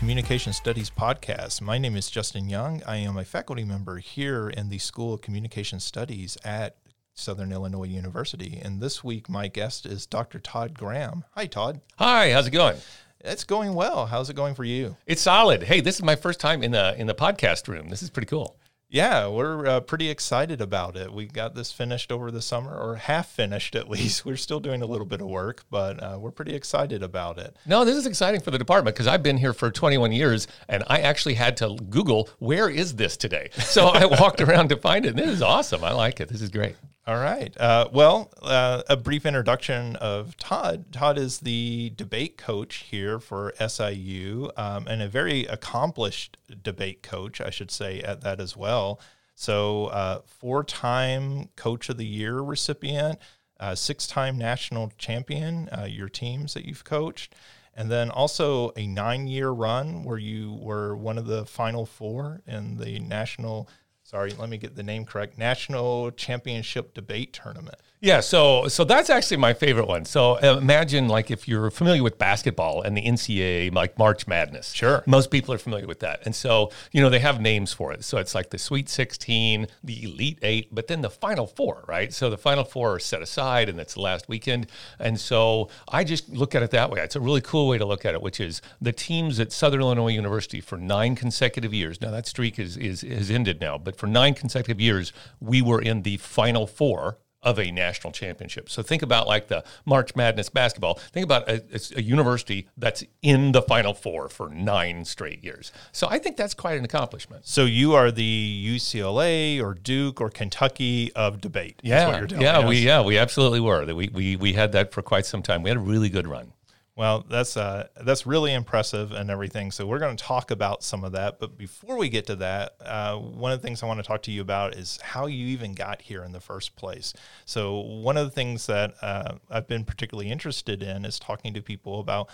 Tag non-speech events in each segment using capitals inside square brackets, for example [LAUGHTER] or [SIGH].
Communication Studies podcast. My name is Justin Young. I am a faculty member here in the School of Communication Studies at Southern Illinois University. And this week, my guest is Dr. Todd Graham. Hi, Todd. Hi, how's it going? It's going well. How's it going for you? It's solid. Hey, this is my first time in the in the podcast room. This is pretty cool. Yeah, we're uh, pretty excited about it. We got this finished over the summer, or half finished at [LAUGHS] least. We're still doing a little bit of work, but uh, we're pretty excited about it. No, this is exciting for the department because I've been here for 21 years and I actually had to Google, where is this today? [LAUGHS] So I walked around to find it. And this is awesome. I like it. This is great. All right. Uh, well, uh, a brief introduction of Todd. Todd is the debate coach here for SIU um, and a very accomplished debate coach, I should say, at that as well. So, uh, four time Coach of the Year recipient, uh, six time national champion, uh, your teams that you've coached, and then also a nine year run where you were one of the final four in the national sorry, let me get the name correct, National Championship Debate Tournament. Yeah, so so that's actually my favorite one. So imagine like if you're familiar with basketball and the NCAA like March Madness. Sure. Most people are familiar with that. And so, you know, they have names for it. So it's like the Sweet 16, the Elite 8, but then the Final 4, right? So the Final 4 are set aside and it's the last weekend. And so I just look at it that way. It's a really cool way to look at it, which is the teams at Southern Illinois University for 9 consecutive years. Now that streak is is has ended now, but for 9 consecutive years we were in the Final 4 of a national championship. So think about like the March Madness basketball. Think about a, a, university that's in the Final Four for nine straight years. So I think that's quite an accomplishment. So you are the UCLA or Duke or Kentucky of debate. Yeah, yeah, us. we yeah we absolutely were. We, we we had that for quite some time. We had a really good run. Well, that's uh, that's really impressive and everything. So we're going to talk about some of that. But before we get to that, uh, one of the things I want to talk to you about is how you even got here in the first place. So one of the things that uh, I've been particularly interested in is talking to people about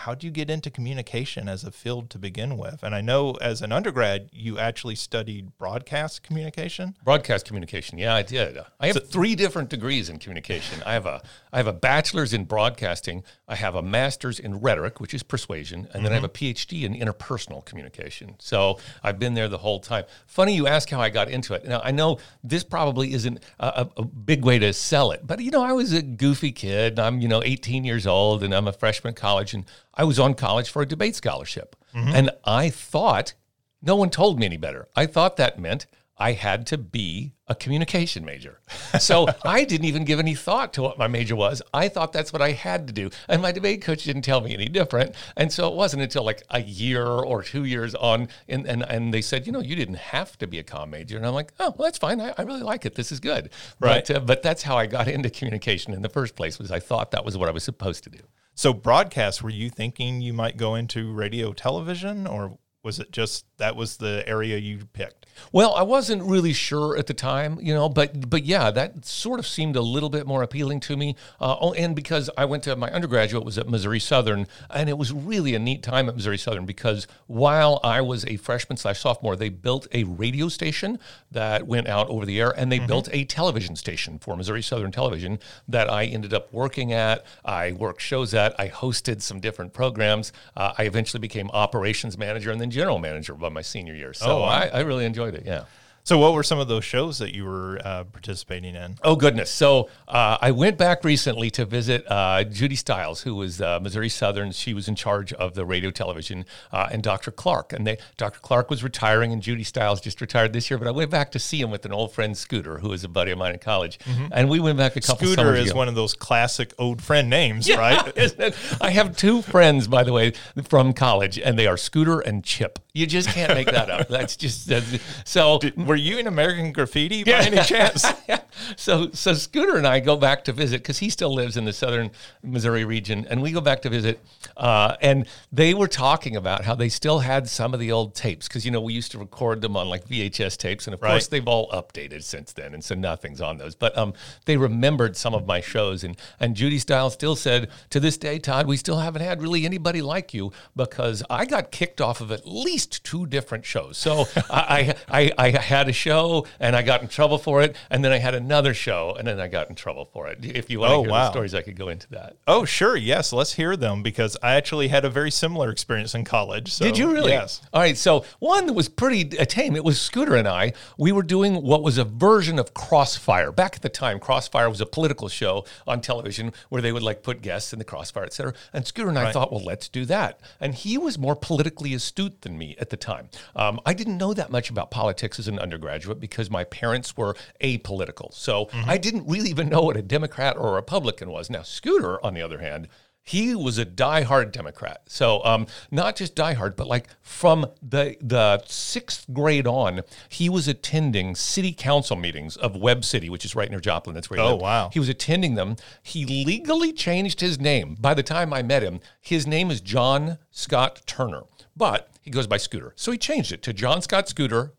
how do you get into communication as a field to begin with? And I know as an undergrad, you actually studied broadcast communication. Broadcast communication, yeah, I did. I have so, three different degrees in communication. I have a I have a bachelor's in broadcasting. I have a master's in rhetoric, which is persuasion, and mm-hmm. then I have a mm-hmm. PhD in interpersonal communication. So I've been there the whole time. Funny you ask how I got into it. Now I know this probably isn't a, a big way to sell it, but you know I was a goofy kid. I'm you know 18 years old, and I'm a freshman college, and I was on college for a debate scholarship. Mm-hmm. And I thought, no one told me any better. I thought that meant I had to be a communication major. [LAUGHS] So I didn't even give any thought to what my major was. I thought that's what I had to do. And my debate coach didn't tell me any different. And so it wasn't until like a year or two years on, and, and, and they said, you know, you didn't have to be a com major. And I'm like, oh, well, that's fine. I, I really like it. This is good. Right. But, uh, but that's how I got into communication in the first place was I thought that was what I was supposed to do. So broadcast, were you thinking you might go into radio television or was it just that was the area you picked? Well, I wasn't really sure at the time, you know, but but yeah, that sort of seemed a little bit more appealing to me. Uh, oh, and because I went to my undergraduate was at Missouri Southern, and it was really a neat time at Missouri Southern because while I was a freshman slash sophomore, they built a radio station that went out over the air, and they mm-hmm. built a television station for Missouri Southern Television that I ended up working at. I worked shows at. I hosted some different programs. Uh, I eventually became operations manager, and then general manager by my senior year. So oh, wow. I, I really enjoyed it. Yeah. So, what were some of those shows that you were uh, participating in? Oh goodness! So, uh, I went back recently to visit uh, Judy Stiles, who was uh, Missouri Southern. She was in charge of the radio television, uh, and Dr. Clark. And they, Dr. Clark was retiring, and Judy Stiles just retired this year. But I went back to see him with an old friend, Scooter, who was a buddy of mine in college, mm-hmm. and we went back a couple. Scooter is ago. one of those classic old friend names, yeah, right? [LAUGHS] I have two friends, by the way, from college, and they are Scooter and Chip. You just can't make that up. [LAUGHS] That's just that's, so. Did, were you in American Graffiti by yeah. any chance? [LAUGHS] so so Scooter and I go back to visit because he still lives in the southern Missouri region, and we go back to visit, uh, and they were talking about how they still had some of the old tapes because you know we used to record them on like VHS tapes, and of right. course they've all updated since then, and so nothing's on those. But um, they remembered some of my shows, and and Judy Stiles still said to this day, Todd, we still haven't had really anybody like you because I got kicked off of at least two different shows. So [LAUGHS] I, I I I had a show and I got in trouble for it, and then I had another show and then I got in trouble for it. If you want Oh, to hear wow. the stories, I could go into that. Oh, sure. Yes. Let's hear them because I actually had a very similar experience in college. So, Did you really? Yes. All right. So one that was pretty uh, tame. It was Scooter and I. We were doing what was a version of Crossfire. Back at the time, Crossfire was a political show on television where they would like put guests in the Crossfire, et cetera. And Scooter and I Right. thought, well, let's do that. And he was more politically astute than me at the time. Um, I didn't know that much about politics as an undergraduate because my parents were apolitical. So I didn't really even know what a Democrat or a Republican was. Now, Scooter, on the other hand, he was a diehard Democrat. So um, not just diehard, but like from the the sixth grade on, he was attending city council meetings of Webb City, which is right near Joplin. That's where he Oh, lived. wow. He was attending them. He legally changed his name. By the time I met him, his name is John Scott Turner, but he goes by Scooter. So he changed it to John Scott Scooter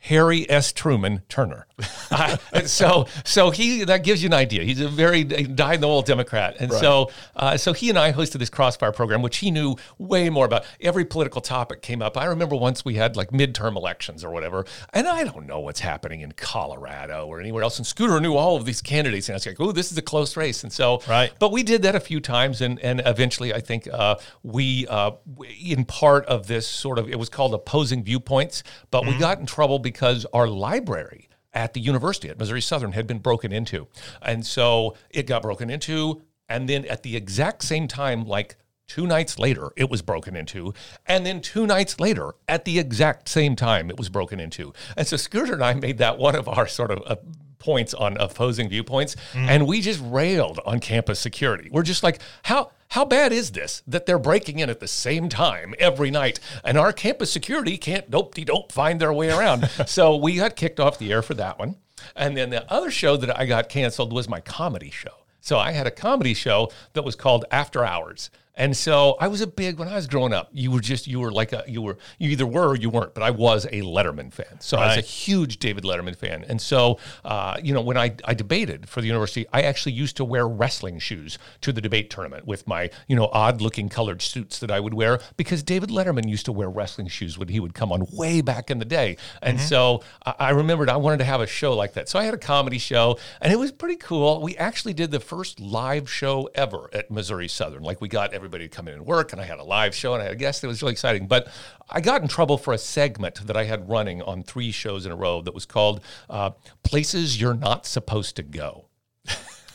Harry S. Truman Turner. Uh, [LAUGHS] and so, so he that gives you an idea. He's a very dyed the wool Democrat, and so, uh, so he and I hosted this Crossfire program, which he knew way more about. Every political topic came up. I remember once we had like midterm elections or whatever, and I don't know what's happening in Colorado or anywhere else. And Scooter knew all of these candidates, and I was like, "Oh, this is a close race." And so, Right. but we did that a few times, and and eventually, I think uh, we, uh, in part of this sort of, it was called opposing viewpoints, but we got in trouble because our library at the university at Missouri Southern had been broken into, and so it got broken into, and then at the exact same time, like. Two nights later, it was broken into. And then two nights later, at the exact same time, it was broken into. And so Scooter and I made that one of our sort of uh, points on opposing viewpoints, mm. and we just railed on campus security. We're just like, how how bad is this that they're breaking in at the same time every night, and our campus security can't dope de dope find their way around? [LAUGHS] so we got kicked off the air for that one, and then the other show that I got canceled was my comedy show. So I had a comedy show that was called After Hours. And so I was a big when I was growing up. You were just you were like a you were you either were or you weren't. But I was a Letterman fan, so I was a huge David Letterman fan. And so uh, you know when I I debated for the university, I actually used to wear wrestling shoes to the debate tournament with my you know odd looking colored suits that I would wear because David Letterman used to wear wrestling shoes when he would come on way back in the day. And so I, I remembered I wanted to have a show like that. So I had a comedy show, and it was pretty cool. We actually did the first live show ever at Missouri Southern. Like we got everybody to come in and work, and I had a live show, and I had a guest. It was really exciting. But I got in trouble for a segment that I had running on three shows in a row that was called uh, "Places You're Not Supposed to Go."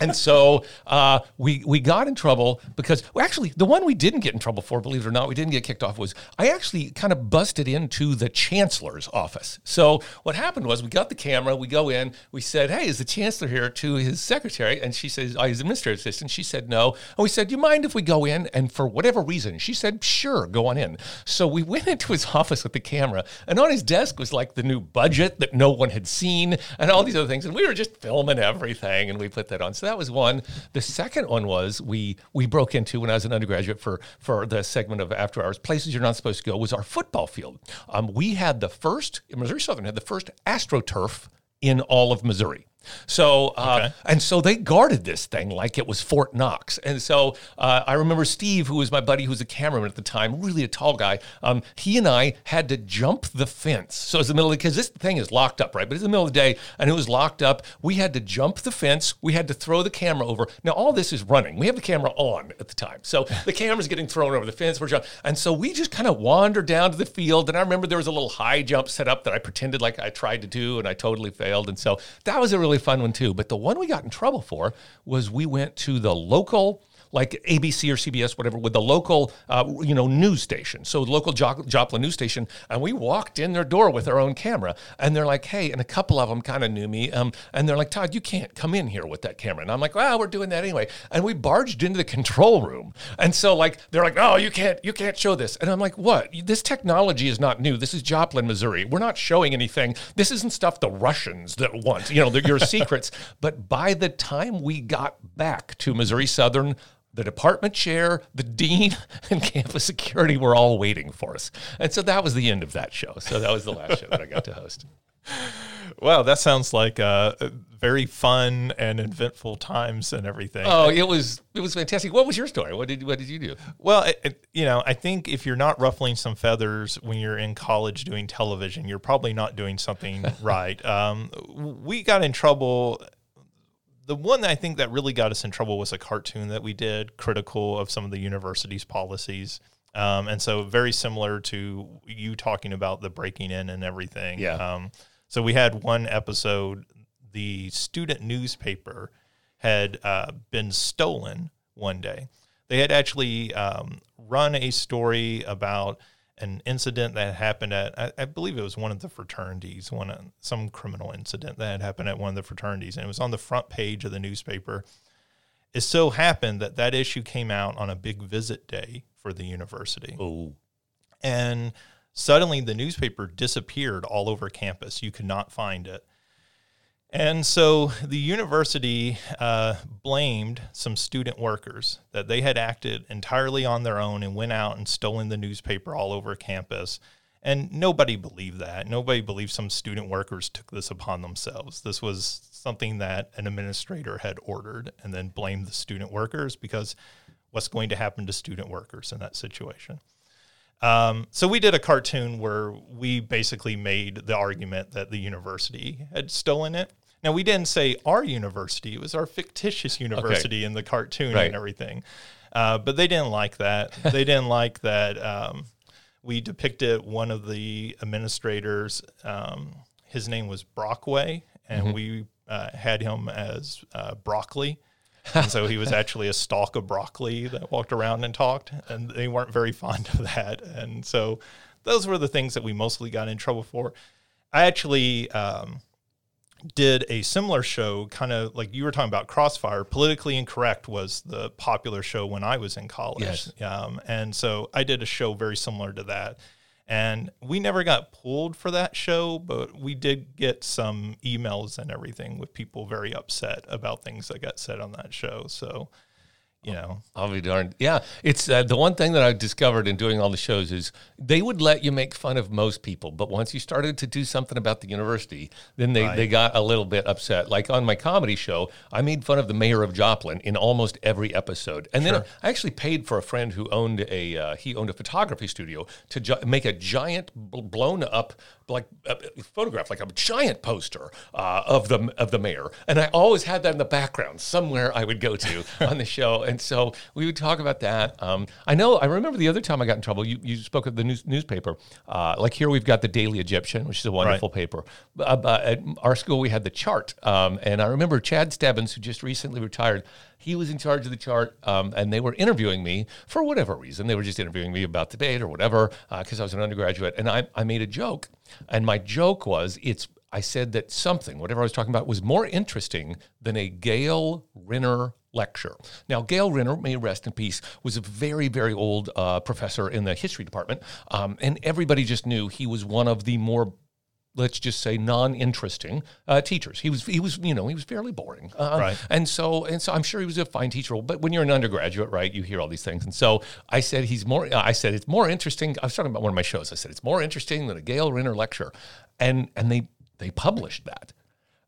And so uh, we we got in trouble because well, actually the one we didn't get in trouble for, believe it or not, we didn't get kicked off was I actually kind of busted into the chancellor's office. So what happened was we got the camera, we go in, we said, "Hey, is the chancellor here?" to his secretary, and she says, "I his administrative assistant." She said, "No," and we said, "Do "You mind if we go in?" And for whatever reason, she said, "Sure, go on in." So we [LAUGHS] went into his office with the camera, and on his desk was like the new budget that no one had seen, and all these other things, and we were just filming everything, and we put that on. So that was one. The second one was we we broke into when I was an undergraduate for for the segment of After Hours. Places you're not supposed to go was our football field. Um, we had the first Missouri Southern had the first AstroTurf in all of Missouri. So uh, Okay. and so they guarded this thing like it was Fort Knox. And so uh, I remember Steve, who was my buddy, who was a cameraman at the time, really a tall guy. Um, he and I had to jump the fence. So it's the middle of the because this thing is locked up, right? But it's the middle of the day, and it was locked up. We had to jump the fence. We had to throw the camera over. Now all this is running. We have the camera on at the time, so [LAUGHS] the camera's getting thrown over the fence. We're jump- and so we just kind of wandered down to the field. And I remember there was a little high jump set up that I pretended like I tried to do, and I totally failed. And so that was a really fun one too. But the one we got in trouble for was we went to the local like ABC or CBS, whatever, with the local, uh, you know, news station. So local jo- Joplin news station, and we walked in their door with our own camera, and they're like, "Hey," and a couple of them kind of knew me, um, and they're like, "Todd, you can't come in here with that camera," and I'm like, "Well, we're doing that anyway," and we barged into the control room, and so like they're like, "Oh, you can't, you can't show this," and I'm like, "What? This technology is not new. This is Joplin, Missouri. We're not showing anything. This isn't stuff the Russians that want, you know, the, your [LAUGHS] secrets." But by the time we got back to Missouri Southern the department chair, the dean, [LAUGHS] and campus security were all waiting for us. And so that was the end of that show. So that was the last show that I got to host. [LAUGHS] Well, that sounds like uh, very fun and eventful times and everything. Oh, it was it was fantastic. What was your story? What did what did you do? Well, it, it, you know, I think if you're not ruffling some feathers when you're in college doing television, you're probably not doing something [LAUGHS] right. Um, we got in trouble. The one that I think that really got us in trouble was a cartoon that we did critical of some of the university's policies. Um, and so very similar to you talking about the breaking in and everything. Yeah. Um, so we had one episode, the student newspaper had uh, been stolen one day. They had actually um, run a story about an incident that happened at, I, I believe it was one of the fraternities, one uh, some criminal incident that had happened at one of the fraternities, and it was on the front page of the newspaper. It so happened that that issue came out on a big visit day for the university. Oh, And suddenly the newspaper disappeared all over campus. You could not find it. And so the university uh, blamed some student workers that they had acted entirely on their own and went out and stolen the newspaper all over campus. And nobody believed that. Nobody believed some student workers took this upon themselves. This was something that an administrator had ordered and then blamed the student workers because what's going to happen to student workers in that situation? Um, so we did a cartoon where we basically made the argument that the university had stolen it. Now we didn't say our university; it was our fictitious university in the cartoon Right. and everything. Uh, but they didn't like that. [LAUGHS] they didn't like that um, we depicted one of the administrators. Um, his name was Brockway, and we uh, had him as uh, broccoli. and so he was [LAUGHS] actually a stalk of broccoli that walked around and talked, and they weren't very [LAUGHS] fond of that. And so those were the things that we mostly got in trouble for. I actually um, did a similar show, kind of like you were talking about Crossfire. Politically Incorrect was the popular show when I was in college. Yes. Um, and so I did a show very similar to that. And we never got pulled for that show, but we did get some emails and everything with people very upset about things that got said on that show. So, you know, I'll be darned. Yeah, it's uh, the one thing that I've discovered in doing all the shows is they would let you make fun of most people, but once you started to do something about the university, then they, they got a little bit upset. Like on my comedy show, I made fun of the mayor of Joplin in almost every episode, and then I actually paid for a friend who owned a uh, he owned a photography studio to ju- make a giant bl- blown up like uh, photograph, like a giant poster uh, of the of the mayor, and I always had that in the background somewhere I would go to [LAUGHS] on the show, and so we would talk about that. Um, I know I remember the other time I got in trouble. You, you spoke of the news, newspaper, uh, like here we've got the Daily Egyptian, which is a wonderful paper. Uh, at our school we had the Chart, um, and I remember Chad Stebbins, who just recently retired. He was in charge of the chart, um, and they were interviewing me for whatever reason. They were just interviewing me about debate or whatever, because I was an undergraduate. And I, I made a joke, and my joke was it's. I said that something, whatever I was talking about, was more interesting than a Gail Rinner lecture. Now, Gail Rinner, may rest in peace, was a very, very old uh, professor in the history department, um, and everybody just knew he was one of the more let's just say non-interesting uh, teachers. He was he was you know he was fairly boring, uh, Right. And so and so I'm sure he was a fine teacher. But when you're an undergraduate, right, you hear all these things. And so I said he's more. I said it's more interesting. I was talking about one of my shows. I said it's more interesting than a Gail Renner lecture, and and they they published that.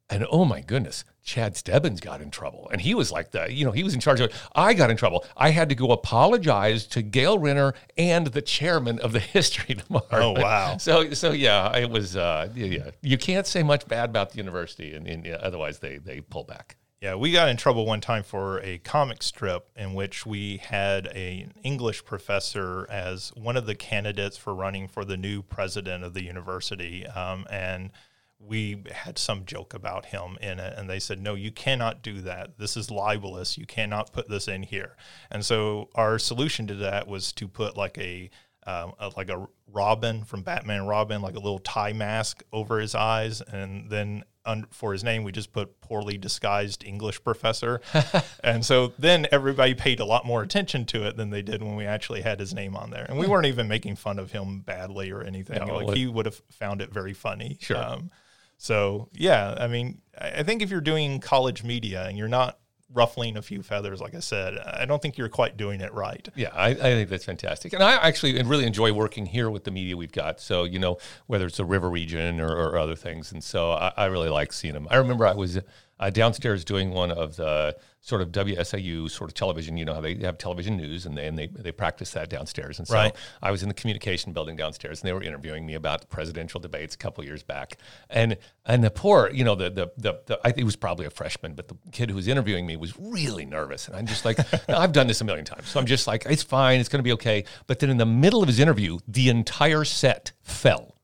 And oh my goodness, Chad Stebbins got in trouble. And he was like the, you know, he was in charge of it. I got in trouble. I had to go apologize to Gail Renner and the chairman of the [LAUGHS] history department. Oh, wow. So so yeah, it was uh yeah, yeah. You can't say much bad about the university and, and yeah, otherwise they they pull back. Yeah, we got in trouble one time for a comic strip in which we had a, an English professor as one of the candidates for running for the new president of the university. Um, and we had some joke about him in it. And they said, no, you cannot do that. This is libelous. You cannot put this in here. And so our solution to that was to put like a um, uh, like a Robin from Batman Robin, like a little tie mask over his eyes, and then un- for his name we just put poorly disguised English professor, [LAUGHS] and so then everybody paid a lot more attention to it than they did when we actually had his name on there, and we weren't even making fun of him badly or anything. No, like he would have found it very funny. Sure. Um, so yeah, I mean, I think if you're doing college media and you're not ruffling a few feathers. Like I said, I don't think you're quite doing it right. Yeah, I, I think that's fantastic, and I actually really enjoy working here with the media we've got. So you know, whether it's the river region or, or other things, and so I, I really like seeing them. I remember I was uh, downstairs doing one of the sort of WSIU sort of television. You know how they have television news and they and they, they practice that downstairs. And so Right. I was in the communication building downstairs and they were interviewing me about the presidential debates a couple years back. And and the poor, you know, the the the, the I think he was probably a freshman, but the kid who was interviewing me was really nervous. And I'm just like, [LAUGHS] I've done this a million times, so I'm just like, it's fine, it's going to be okay. But then in the middle of his interview, the entire set fell,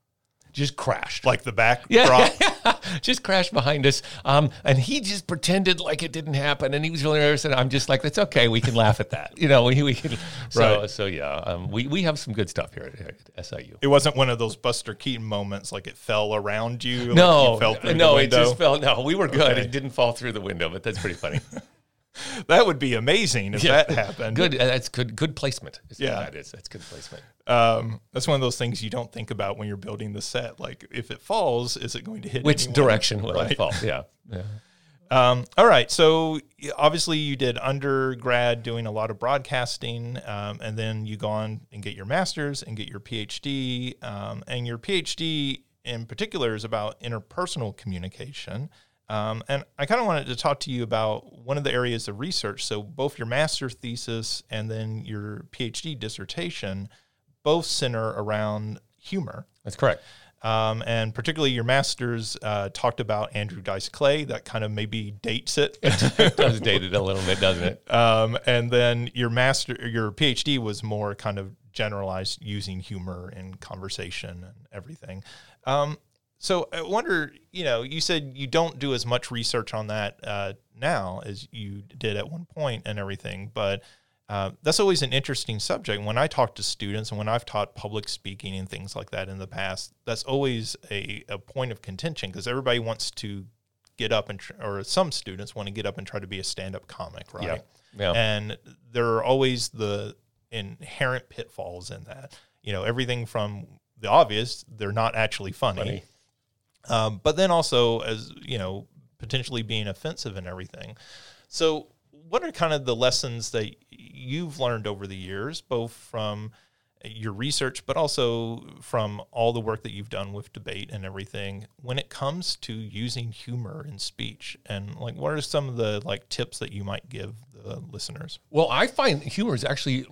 just crashed. Like the back Yeah, prop. [LAUGHS] just crashed behind us. Um, and he just pretended like it didn't happen, and he was really nervous. And I'm just like, "That's okay. We can laugh at that." [LAUGHS] You know, we, we can. So Right. so yeah, um, we we have some good stuff here at, at SIU. It wasn't one of those Buster Keaton moments like it fell around you. like No, you fell no, it just fell. No, we were good. Okay. It didn't fall through the window, but that's pretty funny. [LAUGHS] [LAUGHS] That would be amazing if Yeah. that happened. good. uh, That's good. Good placement. Yeah. that is. That's good placement. Um, that's one of those things you don't think about when you're building the set. Like, if it falls, is it going to hit Which anyone? direction will it fall? Yeah. [LAUGHS] yeah. Um, all right. So obviously, you did undergrad doing a lot of broadcasting, um, and then you go on and get your master's and get your PhD. Um, and your PhD in particular is about interpersonal communication. Um, and I kind of wanted to talk to you about one of the areas of research. So both your master's thesis and then your PhD dissertation both center around humor. That's correct. Um, and particularly your master's uh, talked about Andrew Dice Clay. That kind of maybe dates it. [LAUGHS] it does date it a little bit, doesn't it? um, and then your master, your PhD was more kind of generalized using humor in conversation and everything. Um, so I wonder, you know, you said you don't do as much research on that uh, now as you did at one point and everything, but uh, that's always an interesting subject. When I talk to students and when I've taught public speaking and things like that in the past, that's always a, a point of contention because everybody wants to get up and, tr- or some students want to get up and try to be a stand up comic, right? Yeah. Yeah. And there are always the inherent pitfalls in that. You know, everything from the obvious, they're not actually funny. Funny. Um, but then also as, you know, potentially being offensive and everything. So, what are kind of the lessons that you've learned over the years, both from your research, but also from all the work that you've done with debate and everything, when it comes to using humor in speech? And like, what are some of the like tips that you might give the listeners? Well, I find humor is actually,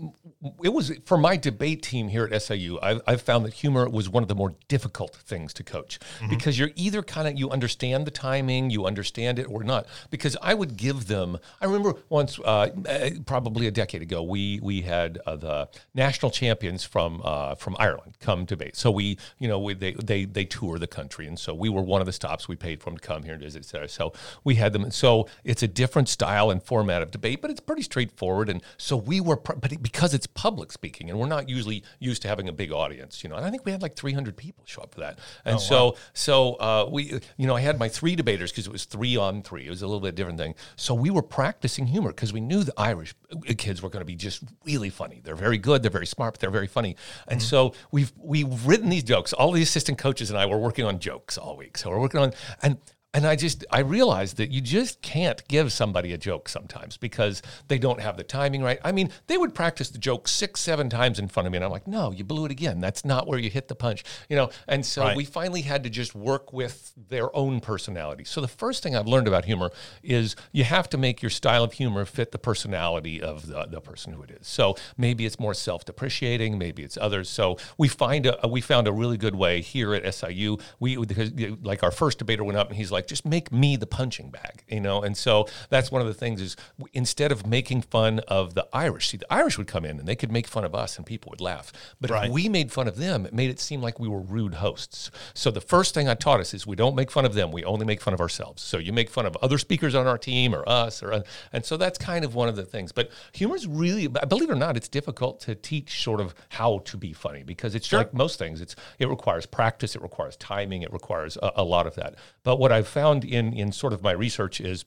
it was for my debate team here at SIU. I've, I've found that humor was one of the more difficult things to coach because you're either kind of, you understand the timing, you understand it or not. Because I would give them, I remember once, uh, uh, probably a decade ago, we, we had uh, the national champions from, uh, from Ireland come debate. So we, you know, we, they, they, they tour the country. And so we were one of the stops we paid for them to come here and visit, et. So we had them. So it's a different style and format of debate, but it's pretty straightforward. And so we were, pr- but it- because it's public speaking, and we're not usually used to having a big audience, you know. And I think we had like 300 people show up for that. And so, so uh, we, you know, I had my three debaters because it was three on three. It was a little bit different thing. So we were practicing humor because we knew the Irish kids were going to be just really funny. They're very good. They're very smart. But they're very funny. And mm-hmm. so we've we've written these jokes. All the assistant coaches and I were working on jokes all week. So we're working on and. And I just I realized that you just can't give somebody a joke sometimes because they don't have the timing right. I mean, they would practice the joke six, seven times in front of me, and I'm like, no, you blew it again. That's not where you hit the punch, you know. And so Right. we finally had to just work with their own personality. So the first thing I've learned about humor is you have to make your style of humor fit the personality of the, the person who it is. So maybe it's more self-depreciating, maybe it's others. So we find a we found a really good way here at SIU. We because like our first debater went up and he's like, just make me the punching bag, you know. And so that's one of the things is instead of making fun of the Irish, see the Irish would come in and they could make fun of us and people would laugh. But Right. if we made fun of them, it made it seem like we were rude hosts. So the first thing I taught us is we don't make fun of them, we only make fun of ourselves. So you make fun of other speakers on our team or us or uh, and so that's kind of one of the things. But humor is really believe it or not, it's difficult to teach sort of how to be funny because it's like most things. It's it requires practice, it requires timing, it requires a, a lot of that. But what I've found in in sort of my research is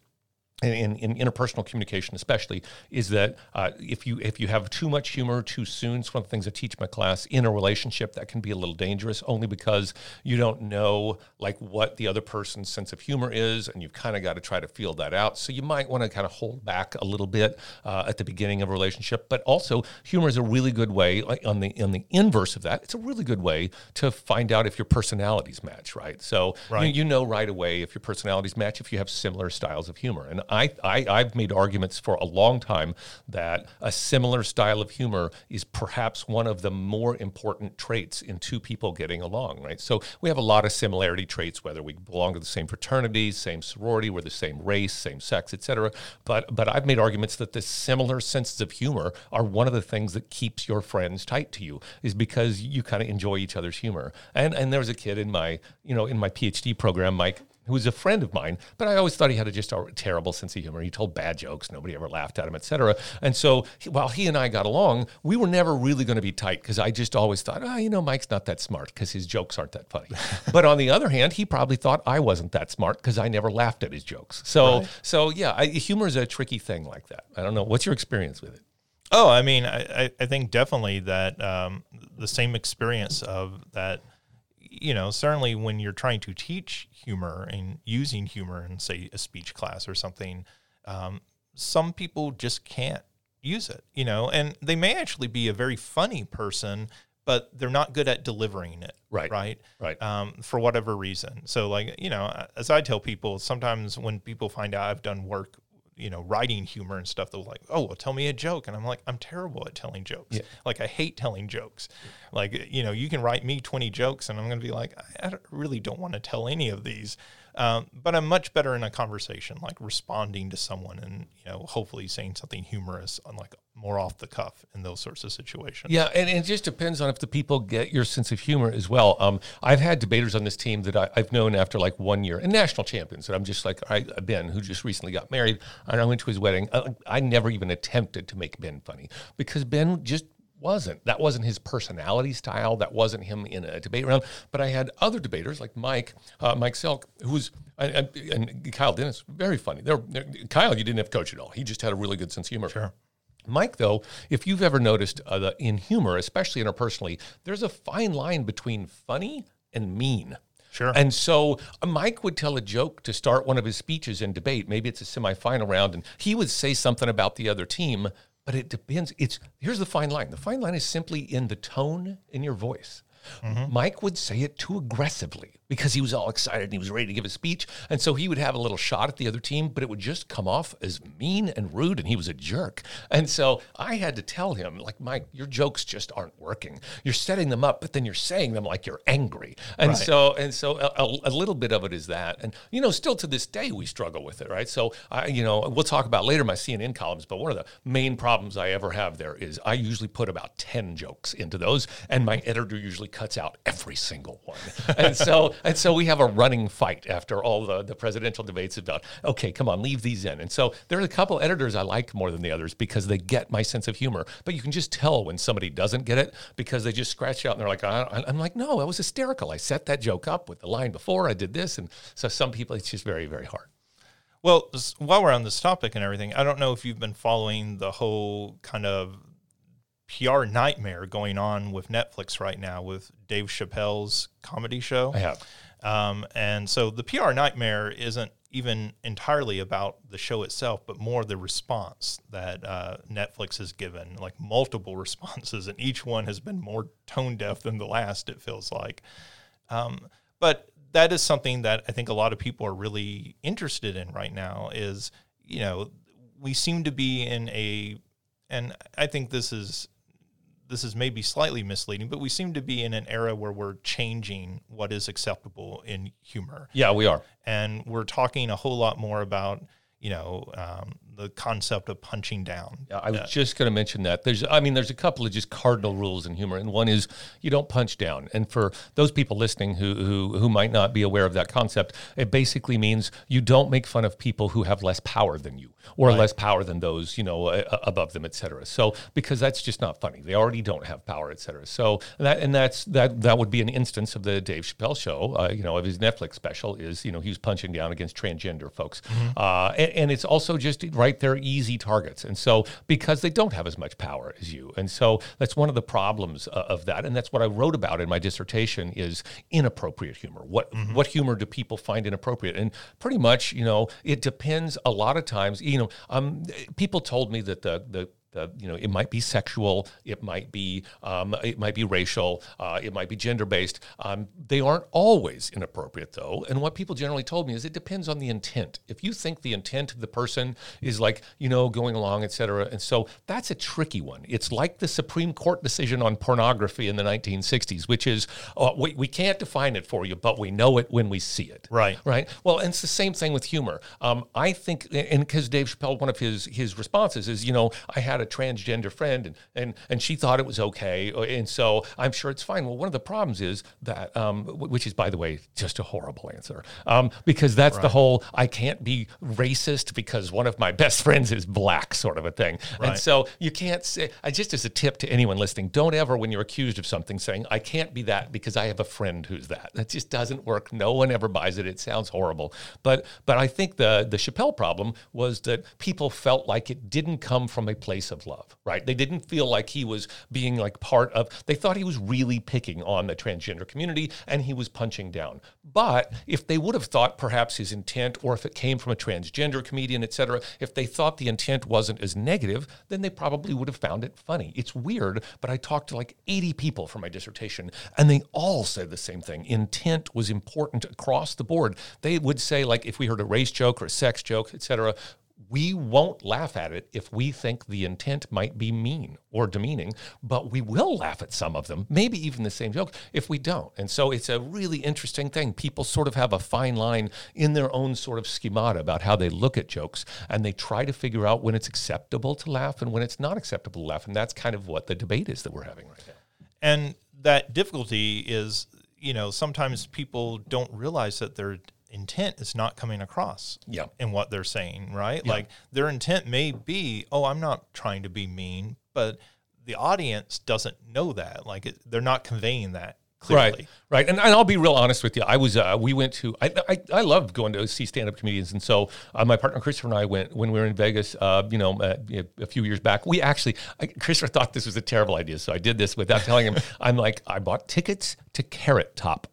in, in, interpersonal communication especially is that uh, if you if you have too much humor too soon it's one of the things i teach my class in a relationship that can be a little dangerous only because you don't know like what the other person's sense of humor is and you've kind of got to try to feel that out so you might want to kind of hold back a little bit uh, at the beginning of a relationship but also humor is a really good way like on the on the inverse of that it's a really good way to find out if your personalities match right so right. You, you know right away if your personalities match if you have similar styles of humor and I, I, I've made arguments for a long time that a similar style of humor is perhaps one of the more important traits in two people getting along, right? So we have a lot of similarity traits, whether we belong to the same fraternity, same sorority, we're the same race, same sex, etc. But but I've made arguments that the similar senses of humor are one of the things that keeps your friends tight to you, is because you kind of enjoy each other's humor. And and there was a kid in my you know in my PhD program, Mike who was a friend of mine, but I always thought he had a just a terrible sense of humor. He told bad jokes, nobody ever laughed at him, etc. And so while he and I got along, we were never really going to be tight because I just always thought, oh, you know, Mike's not that smart because his jokes aren't that funny. [LAUGHS] but on the other hand, he probably thought I wasn't that smart because I never laughed at his jokes. So right. so yeah, I, humor is a tricky thing like that. I don't know. What's your experience with it? Oh, I mean, I, I think definitely that um, the same experience of that you know, certainly when you're trying to teach humor and using humor in, say, a speech class or something, um, some people just can't use it, you know, and they may actually be a very funny person, but they're not good at delivering it. Right. Right. Right. Um, for whatever reason. So, like, you know, as I tell people, sometimes when people find out I've done work you know, writing humor and stuff. They're like, oh, well, tell me a joke. And I'm like, I'm terrible at telling jokes. Yeah. Like, I hate telling jokes. Like, you know, you can write me 20 jokes and I'm going to be like, I, I really don't want to tell any of these. Um, but I'm much better in a conversation, like responding to someone and, you know, hopefully saying something humorous on like more off the cuff in those sorts of situations. Yeah. And, and it just depends on if the people get your sense of humor as well. Um, I've had debaters on this team that I, have known after like one year and national champions that I'm just like, I, Ben, who just recently got married, and I went to his wedding. I, I never even attempted to make Ben funny because Ben just wasn't. That wasn't his personality style. That wasn't him in a debate round. But I had other debaters like Mike, uh, Mike Selk, who was, and, and Kyle Dennis, very funny. They're, they're, Kyle, you didn't have to coach at all. He just had a really good sense of humor. Sure. Mike, though, if you've ever noticed uh, the, in humor, especially interpersonally, there's a fine line between funny and mean. Sure. And so uh, Mike would tell a joke to start one of his speeches in debate. Maybe it's a semifinal round, and he would say something about the other team but it depends. It's here's the fine line. The fine line is simply in the tone in your voice. Mm-hmm. Mike would say it too aggressively because he was all excited and he was ready to give a speech. And so he would have a little shot at the other team, but it would just come off as mean and rude and he was a jerk. And so I had to tell him, like, Mike, your jokes just aren't working. You're setting them up, but then you're saying them like you're angry. And right. so, and so a, a, little bit of it is that. And, you know, still to this day, we struggle with it, right? So, I, you know, we'll talk about later my CNN columns, but one of the main problems I ever have there is I usually put about 10 jokes into those, and my editor usually cuts out every single one. and so, and so we have a running fight after all the, the presidential debates about, okay, come on, leave these in. And so there are a couple editors I like more than the others because they get my sense of humor. But you can just tell when somebody doesn't get it because they just scratch out and they're like, I, am like, no, I was hysterical. I set that joke up with the line before I did this. And so some people, it's just very, very hard. Well, while we're on this topic and everything, I don't know if you've been following the whole kind of PR nightmare going on with Netflix right now with Dave Chappelle's comedy show. I have. Um, and so the PR nightmare isn't even entirely about the show itself, but more the response that uh, Netflix has given, like multiple [LAUGHS] responses, and each one has been more tone deaf than the last, it feels like. Um, but that is something that I think a lot of people are really interested in right now is, you know, we seem to be in a, and I think this is this is maybe slightly misleading, but we seem to be in an era where we're changing what is acceptable in humor. Yeah, we are. And we're talking a whole lot more about, you know, um, the concept of punching down. I was just going to mention that. There's, I mean, there's a couple of just cardinal rules in humor, and one is you don't punch down. And for those people listening who who who might not be aware of that concept, it basically means you don't make fun of people who have less power than you or right. less power than those you know uh, above them, et cetera. So because that's just not funny. They already don't have power, et cetera. So that and that's that that would be an instance of the Dave Chappelle show. Uh, you know, of his Netflix special is you know he was punching down against transgender folks, mm-hmm. uh, and, and it's also just right there easy targets. And so because they don't have as much power as you, and so that's one of the problems uh, of that. And that's what I wrote about in my dissertation is inappropriate humor. What mm-hmm. what humor do people find inappropriate? And pretty much, you know, it depends a lot of times. You know, um, people told me that the the the, you know, it might be sexual, it might be, um, it might be racial, uh, it might be gender based. Um, they aren't always inappropriate, though. And what people generally told me is it depends on the intent. If you think the intent of the person is like, you know, going along, et cetera, and so that's a tricky one. It's like the Supreme Court decision on pornography in the 1960s, which is uh, we, we can't define it for you, but we know it when we see it. Right. Right. Well, and it's the same thing with humor. Um, I think, and because Dave Chappelle, one of his his responses is, you know, I had a transgender friend and, and, and she thought it was okay. And so I'm sure it's fine. Well, one of the problems is that, um, which is, by the way, just a horrible answer, um, because that's right. the whole I can't be racist because one of my best friends is black sort of a thing. Right. And so you can't say, I just as a tip to anyone listening, don't ever, when you're accused of something, saying, I can't be that because I have a friend who's that. That just doesn't work. No one ever buys it. It sounds horrible. But, but I think the, the Chappelle problem was that people felt like it didn't come from a place of love, right? They didn't feel like he was being like part of, they thought he was really picking on the transgender community and he was punching down. But if they would have thought perhaps his intent, or if it came from a transgender comedian, et cetera, if they thought the intent wasn't as negative, then they probably would have found it funny. It's weird, but I talked to like 80 people for my dissertation and they all said the same thing. Intent was important across the board. They would say, like, if we heard a race joke or a sex joke, et cetera, we won't laugh at it if we think the intent might be mean or demeaning, but we will laugh at some of them, maybe even the same joke, if we don't. And so it's a really interesting thing. People sort of have a fine line in their own sort of schemata about how they look at jokes, and they try to figure out when it's acceptable to laugh and when it's not acceptable to laugh. And that's kind of what the debate is that we're having right now. And that difficulty is, you know, sometimes people don't realize that they're intent is not coming across yeah. in what they're saying, right? Yeah. Like their intent may be, oh, I'm not trying to be mean, but the audience doesn't know that. Like it, they're not conveying that. Clearly. Right, right, and, and I'll be real honest with you. I was, uh, we went to, I, I, I love going to see stand-up comedians, and so uh, my partner Christopher and I went when we were in Vegas, uh, you know, uh, a few years back. We actually, I, Christopher thought this was a terrible idea, so I did this without telling him. [LAUGHS] I'm like, I bought tickets to Carrot Top.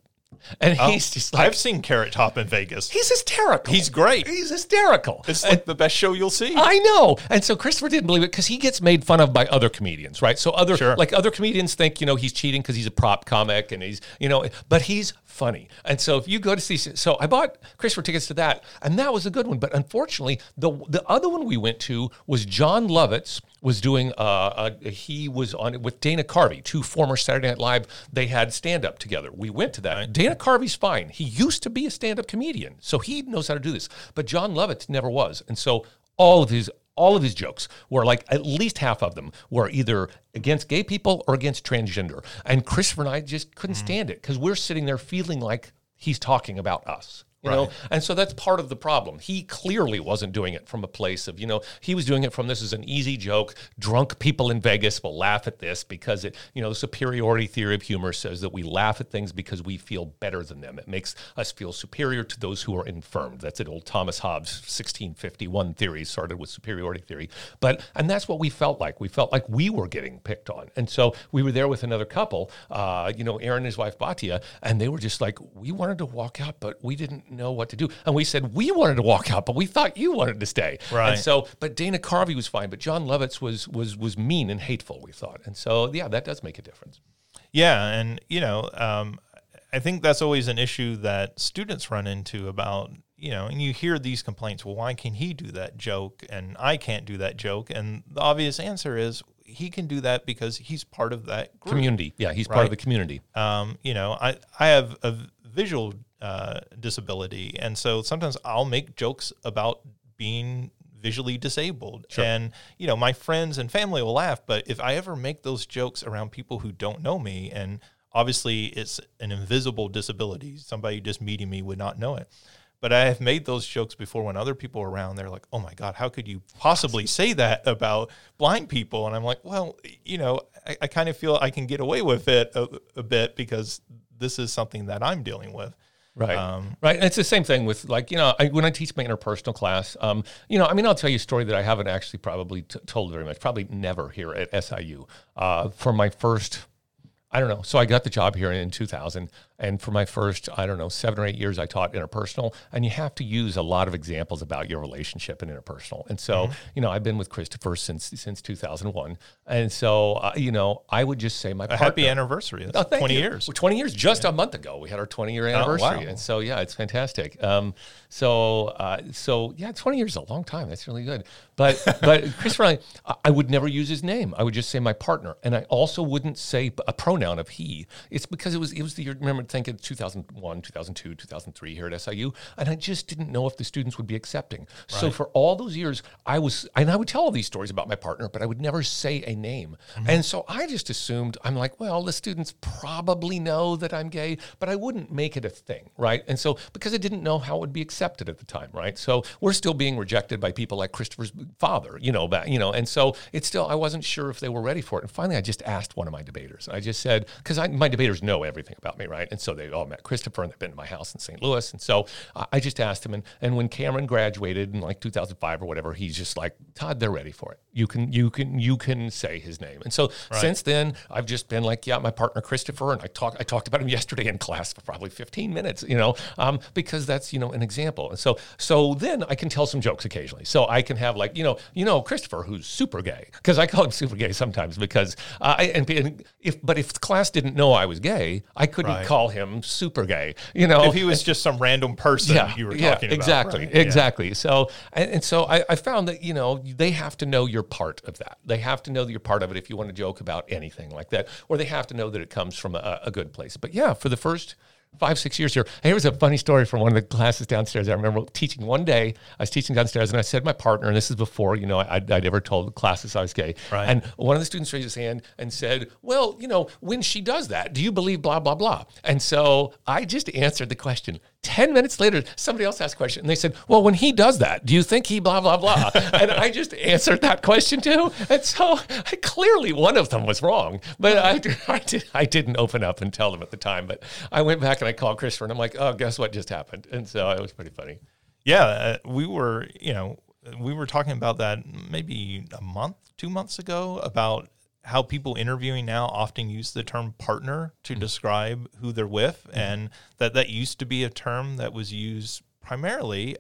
And oh, he's just like, I've seen Carrot Top in Vegas. He's hysterical. He's great. He's hysterical. It's like and, the best show you'll see. I know. And so Christopher didn't believe it because he gets made fun of by other comedians, right? So other sure. like other comedians think, you know, he's cheating because he's a prop comic and he's, you know, but he's funny. And so if you go to see, so I bought Christopher tickets to that, and that was a good one. But unfortunately, the the other one we went to was Jon Lovitz was doing. Uh, a, he was on with Dana Carvey, two former Saturday Night Live. They had stand up together. We went to that. Right. Dana Carvey's fine. He used to be a stand up comedian, so he knows how to do this. But Jon Lovitz never was, and so all of his all of his jokes were like at least half of them were either against gay people or against transgender. And Christopher and I just couldn't mm. stand it because we're sitting there feeling like he's talking about us you right. know and so that's part of the problem. He clearly wasn't doing it from a place of you know he was doing it from this is an easy joke. Drunk people in vegas will laugh at this because it you know the superiority theory of humor says that we laugh at things because we feel better than them. It makes us feel superior to those who are infirmed that's it old thomas hobbes 1651 theory started with superiority theory. But and that's what we felt like. We felt like we were getting picked on. And so we were there with another couple uh, you know aaron and his wife batia and they were just like we wanted to walk out but we didn't know what to do. And we said we wanted to walk out, but we thought you wanted to stay. Right. And so, but Dana Carvey was fine, but Jon Lovitz was was was mean and hateful. We thought, and so yeah, that does make a difference. Yeah, and you know, um, I think that's always an issue that students run into about you know, and you hear these complaints. Well, why can he do that joke and I can't do that joke? And the obvious answer is he can do that because he's part of that group. community. Yeah, he's right? part of the community. Um, you know, I I have a visual uh, disability, and so sometimes I'll make jokes about being visually disabled. Sure. And, you know, my friends and family will laugh, but if I ever make those jokes around people who don't know me, and obviously it's an invisible disability, somebody just meeting me would not know it. But I have made those jokes before when other people are around. They're like, oh my God, how could you possibly say that about blind people? And I'm like, well, you know, I, I kind of feel I can get away with it a, a bit because this is something that I'm dealing with. Right. Um, right. And it's the same thing with like, you know, I, when I teach my interpersonal class, um, you know, I mean, I'll tell you a story that I haven't actually probably t- told very much, probably never here at SIU. Uh, for my first, I don't know. So I got the job here in 2000. And for my first, I don't know, seven or eight years, I taught interpersonal. And you have to use a lot of examples about your relationship in interpersonal. And so, mm-hmm. you know, I've been with Christopher since since 2001. And so, uh, you know, I would just say my partner, happy anniversary. That's oh, 20 you. years. Well, 20 years, just yeah. a month ago. We had our 20 year anniversary. Oh, wow. And so, yeah, it's fantastic. Um, so, uh, so yeah, 20 years is a long time. That's really good. But, [LAUGHS] but Christopher, I, I would never use his name. I would just say my partner. And I also wouldn't say a pronoun of he. It's because it was, it was the, remember, think of 2001, 2002, 2003 here at SIU, and I just didn't know if the students would be accepting. Right. So for all those years, I was, and I would tell all these stories about my partner, but I would never say a name. Mm-hmm. And so I just assumed, I'm like, well, the students probably know that I'm gay, but I wouldn't make it a thing, right? And so because I didn't know how it would be accepted at the time, right? So we're still being rejected by people like Christopher's father, you know, back, you know, and so it's still, I wasn't sure if they were ready for it. And finally, I just asked one of my debaters. I just said, because my debaters know everything about me, right? And so they all met Christopher and they've been to my house in St. Louis. And so uh, I just asked him. And, and when Cameron graduated in like 2005 or whatever, he's just like, Todd, they're ready for it. You can, you can, you can say his name. And so right. since then, I've just been like, yeah, my partner Christopher. And I talked, I talked about him [LAUGHS] yesterday in class for probably 15 minutes, you know, um, because that's, you know, an example. And so, so then I can tell some jokes occasionally. So I can have like, you know, you know, Christopher, who's super gay, because I call him [LAUGHS] super gay sometimes because uh, I, and, and if, but if the class didn't know I was gay, I couldn't right. call him super gay. You know, if he was just some random person yeah, you were yeah, talking about. Exactly, right? exactly. Yeah. So and, and so I, I, found that you know they have to know you're part of that. They have to know that you're part of it if you want to joke about anything like that, or they have to know that it comes from a, a good place. But yeah, for the first five, six years here. Here was a funny story from one of the classes downstairs. I remember teaching one day, I was teaching downstairs and I said my partner, and this is before, you know, I'd, I'd ever told the classes I was gay. Right. And one of the students raised his hand and said, well, you know, when she does that, do you believe blah, blah, blah? And so I just answered the question. 10 minutes later, somebody else asked a question and they said, Well, when he does that, do you think he blah, blah, blah? [LAUGHS] and I just answered that question too. And so I, clearly one of them was wrong, but I, I, did, I didn't open up and tell them at the time. But I went back and I called Christopher and I'm like, Oh, guess what just happened? And so it was pretty funny. Yeah. Uh, we were, you know, we were talking about that maybe a month, two months ago about how people interviewing now often use the term partner to mm-hmm. describe who they're with mm-hmm. and that that used to be a term that was used primarily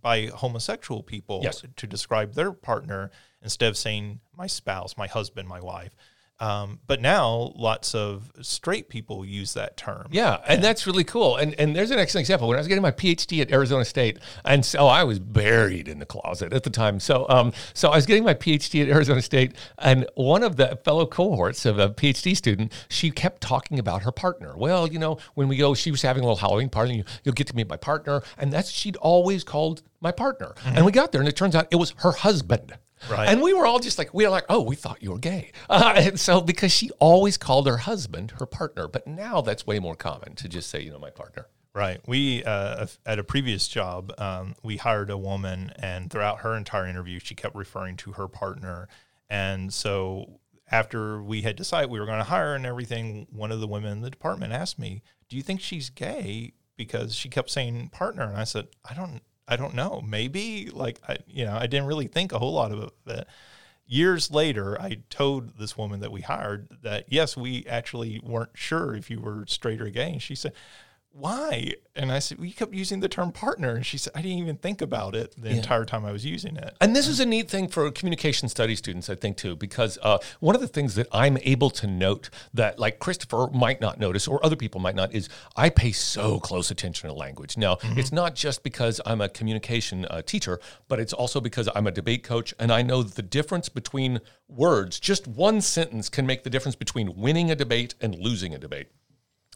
by homosexual people yes. to describe their partner instead of saying my spouse my husband my wife um, but now lots of straight people use that term. Yeah, and that's really cool. And and there's an excellent example. When I was getting my PhD at Arizona State, and so I was buried in the closet at the time. So um, so I was getting my PhD at Arizona State, and one of the fellow cohorts of a PhD student, she kept talking about her partner. Well, you know, when we go, she was having a little Halloween party. And you, you'll get to meet my partner, and that's she'd always called my partner. Mm-hmm. And we got there, and it turns out it was her husband. Right. And we were all just like, we were like, oh, we thought you were gay. Uh, and so, because she always called her husband her partner, but now that's way more common to just say, you know, my partner. Right. We, uh, at a previous job, um, we hired a woman, and throughout her entire interview, she kept referring to her partner. And so, after we had decided we were going to hire and everything, one of the women in the department asked me, Do you think she's gay? Because she kept saying partner. And I said, I don't I don't know. Maybe like I, you know, I didn't really think a whole lot of it. Years later, I told this woman that we hired that yes, we actually weren't sure if you were straight or gay, and she said, why? And I said, well, you kept using the term partner. And she said, I didn't even think about it the yeah. entire time I was using it. And this is a neat thing for communication study students, I think, too, because uh, one of the things that I'm able to note that, like Christopher might not notice or other people might not, is I pay so close attention to language. Now, mm-hmm. it's not just because I'm a communication uh, teacher, but it's also because I'm a debate coach and I know the difference between words, just one sentence can make the difference between winning a debate and losing a debate.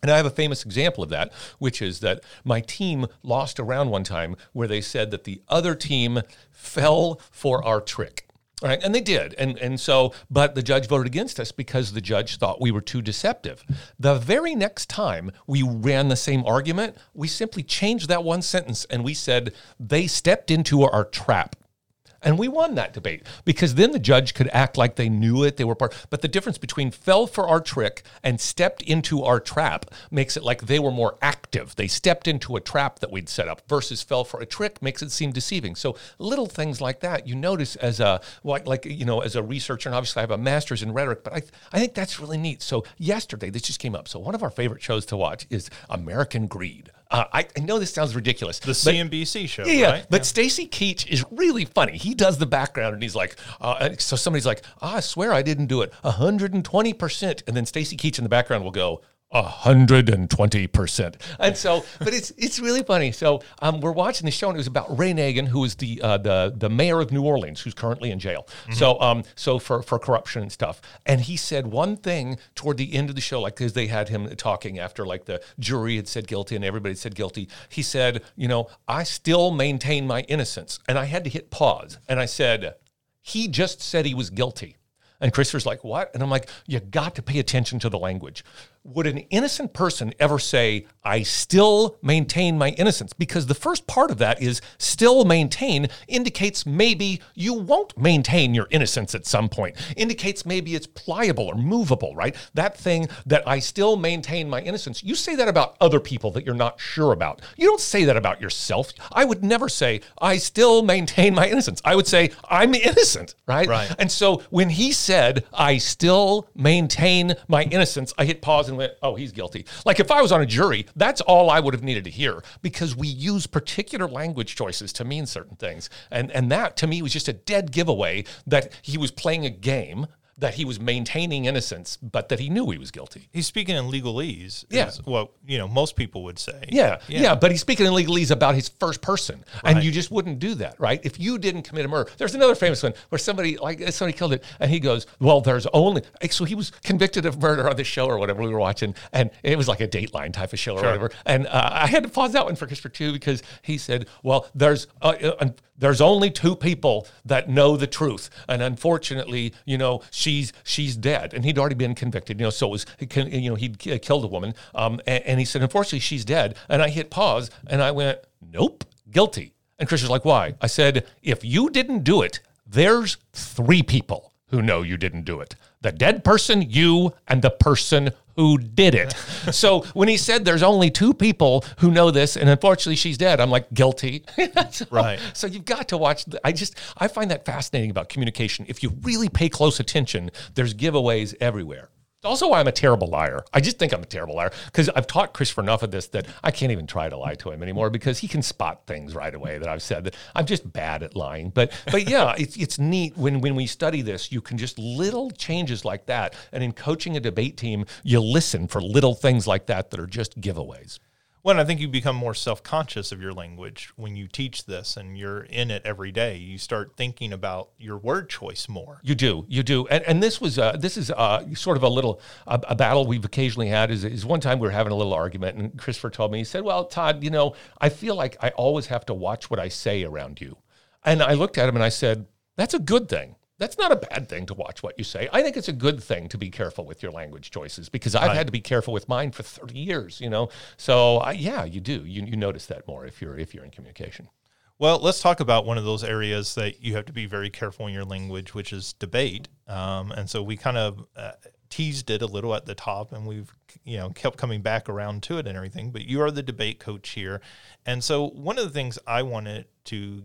And I have a famous example of that, which is that my team lost a round one time where they said that the other team fell for our trick. Right, and they did, and and so, but the judge voted against us because the judge thought we were too deceptive. The very next time we ran the same argument, we simply changed that one sentence and we said they stepped into our trap. And we won that debate because then the judge could act like they knew it, they were part. But the difference between fell for our trick and stepped into our trap makes it like they were more active. They stepped into a trap that we'd set up versus fell for a trick makes it seem deceiving. So little things like that you notice as a like, like you know as a researcher, and obviously I have a master's in rhetoric, but I I think that's really neat. So yesterday this just came up. So one of our favorite shows to watch is American Greed. Uh, I, I, know this sounds ridiculous. The CNBC show, yeah, right? But yeah. Stacy Keach is really funny. He does the background and he's like, uh, so somebody's like, oh, I swear I didn't do it. 120%. And then Stacy Keach in the background will go, hundred and twenty percent. And so, [LAUGHS] but it's it's really funny. So um, we're watching the show, and it was about Ray Nagin, who is the uh, the the mayor of New Orleans, who's currently in jail. Mm-hmm. So um, so for for corruption and stuff. And he said one thing toward the end of the show, like because they had him talking after like the jury had said guilty and everybody said guilty. He said, you know, I still maintain my innocence, and I had to hit pause, and I said, he just said he was guilty. And Christopher's like, what? And I'm like, you got to pay attention to the language would an innocent person ever say, I still maintain my innocence? Because the first part of that is still maintain indicates maybe you won't maintain your innocence at some point, indicates maybe it's pliable or movable, right? That thing that I still maintain my innocence. You say that about other people that you're not sure about. You don't say that about yourself. I would never say, I still maintain my innocence. I would say, I'm innocent, right? Right. And so when he said, I still maintain my innocence, I hit pause and went, oh, he's guilty. Like if I was on a jury, that's all I would have needed to hear because we use particular language choices to mean certain things. And, and that to me was just a dead giveaway that he was playing a game that he was maintaining innocence, but that he knew he was guilty. He's speaking in legalese. Yeah. Is what, you know, most people would say. Yeah, yeah. Yeah. But he's speaking in legalese about his first person. Right. And you just wouldn't do that, right? If you didn't commit a murder. There's another famous one where somebody, like, somebody killed it. And he goes, well, there's only, so he was convicted of murder on the show or whatever we were watching. And it was like a Dateline type of show or whatever. And uh, I had to pause that one for Christopher too, because he said, well, there's, uh, uh, there's only two people that know the truth. And unfortunately, you know, she's, she's dead and he'd already been convicted. You know, so it was you know he'd killed a woman, um, and, and he said, unfortunately, she's dead. And I hit pause, and I went, nope, guilty. And Chris was like, why? I said, if you didn't do it, there's three people who know you didn't do it the dead person, you, and the person who did it. [LAUGHS] so when he said there's only two people who know this, and unfortunately she's dead, I'm like, guilty. [LAUGHS] so, right. So you've got to watch. The, I just, I find that fascinating about communication. If you really pay close attention, there's giveaways everywhere. It's also why I'm a terrible liar. I just think I'm a terrible liar because I've taught Christopher enough of this that I can't even try to lie to him anymore because he can spot things right away that I've said that I'm just bad at lying. But but yeah, [LAUGHS] it's it's neat when when we study this, you can just little changes like that. And in coaching a debate team, you listen for little things like that that are just giveaways. Well, I think you become more self conscious of your language when you teach this and you're in it every day. You start thinking about your word choice more. You do, you do, and and this was uh, this is uh, sort of a little a, a, battle we've occasionally had. Is, is one time we were having a little argument, and Christopher told me he said, "Well, Todd, you know, I feel like I always have to watch what I say around you," and I looked at him and I said, "That's a good thing." That's not a bad thing to watch what you say. I think it's a good thing to be careful with your language choices because I've right. had to be careful with mine for 30 years, you know. So, uh, yeah, you do. You, you notice that more if you're if you're in communication. Well, let's talk about one of those areas that you have to be very careful in your language, which is debate. Um, and so we kind of uh, teased it a little at the top, and we've you know kept coming back around to it and everything. But you are the debate coach here, and so one of the things I wanted to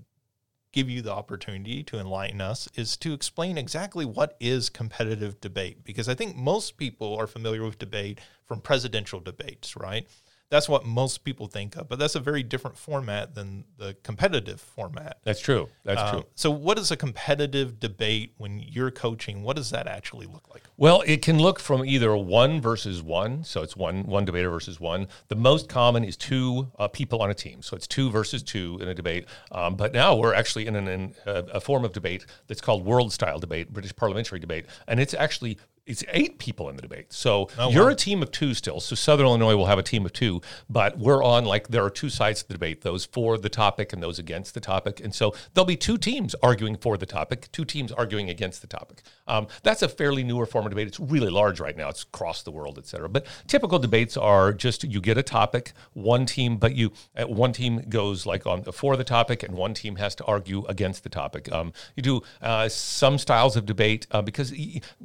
give you the opportunity to enlighten us is to explain exactly what is competitive debate because I think most people are familiar with debate from presidential debates, right? That's what most people think of. But that's a very different format than the competitive format. That's true. That's uh, true. So, what is a competitive debate when you're coaching? What does that actually look like? Well, it can look from either one versus one, so it's one one debater versus one. The most common is two uh, people on a team, so it's two versus two in a debate. Um, but now we're actually in, an, in a, a form of debate that's called world style debate, British parliamentary debate, and it's actually it's eight people in the debate. So oh, you're wow. a team of two still. So Southern Illinois will have a team of two, but we're on like there are two sides to the debate: those for the topic and those against the topic. And so there'll be two teams arguing for the topic, two teams arguing against the topic. Um, that's a fairly newer form of debate. It's really large right now. It's across the world, et cetera. But typical debates are just you get a topic, one team, but you uh, one team goes like on for the topic, and one team has to argue against the topic. Um, you do uh, some styles of debate uh, because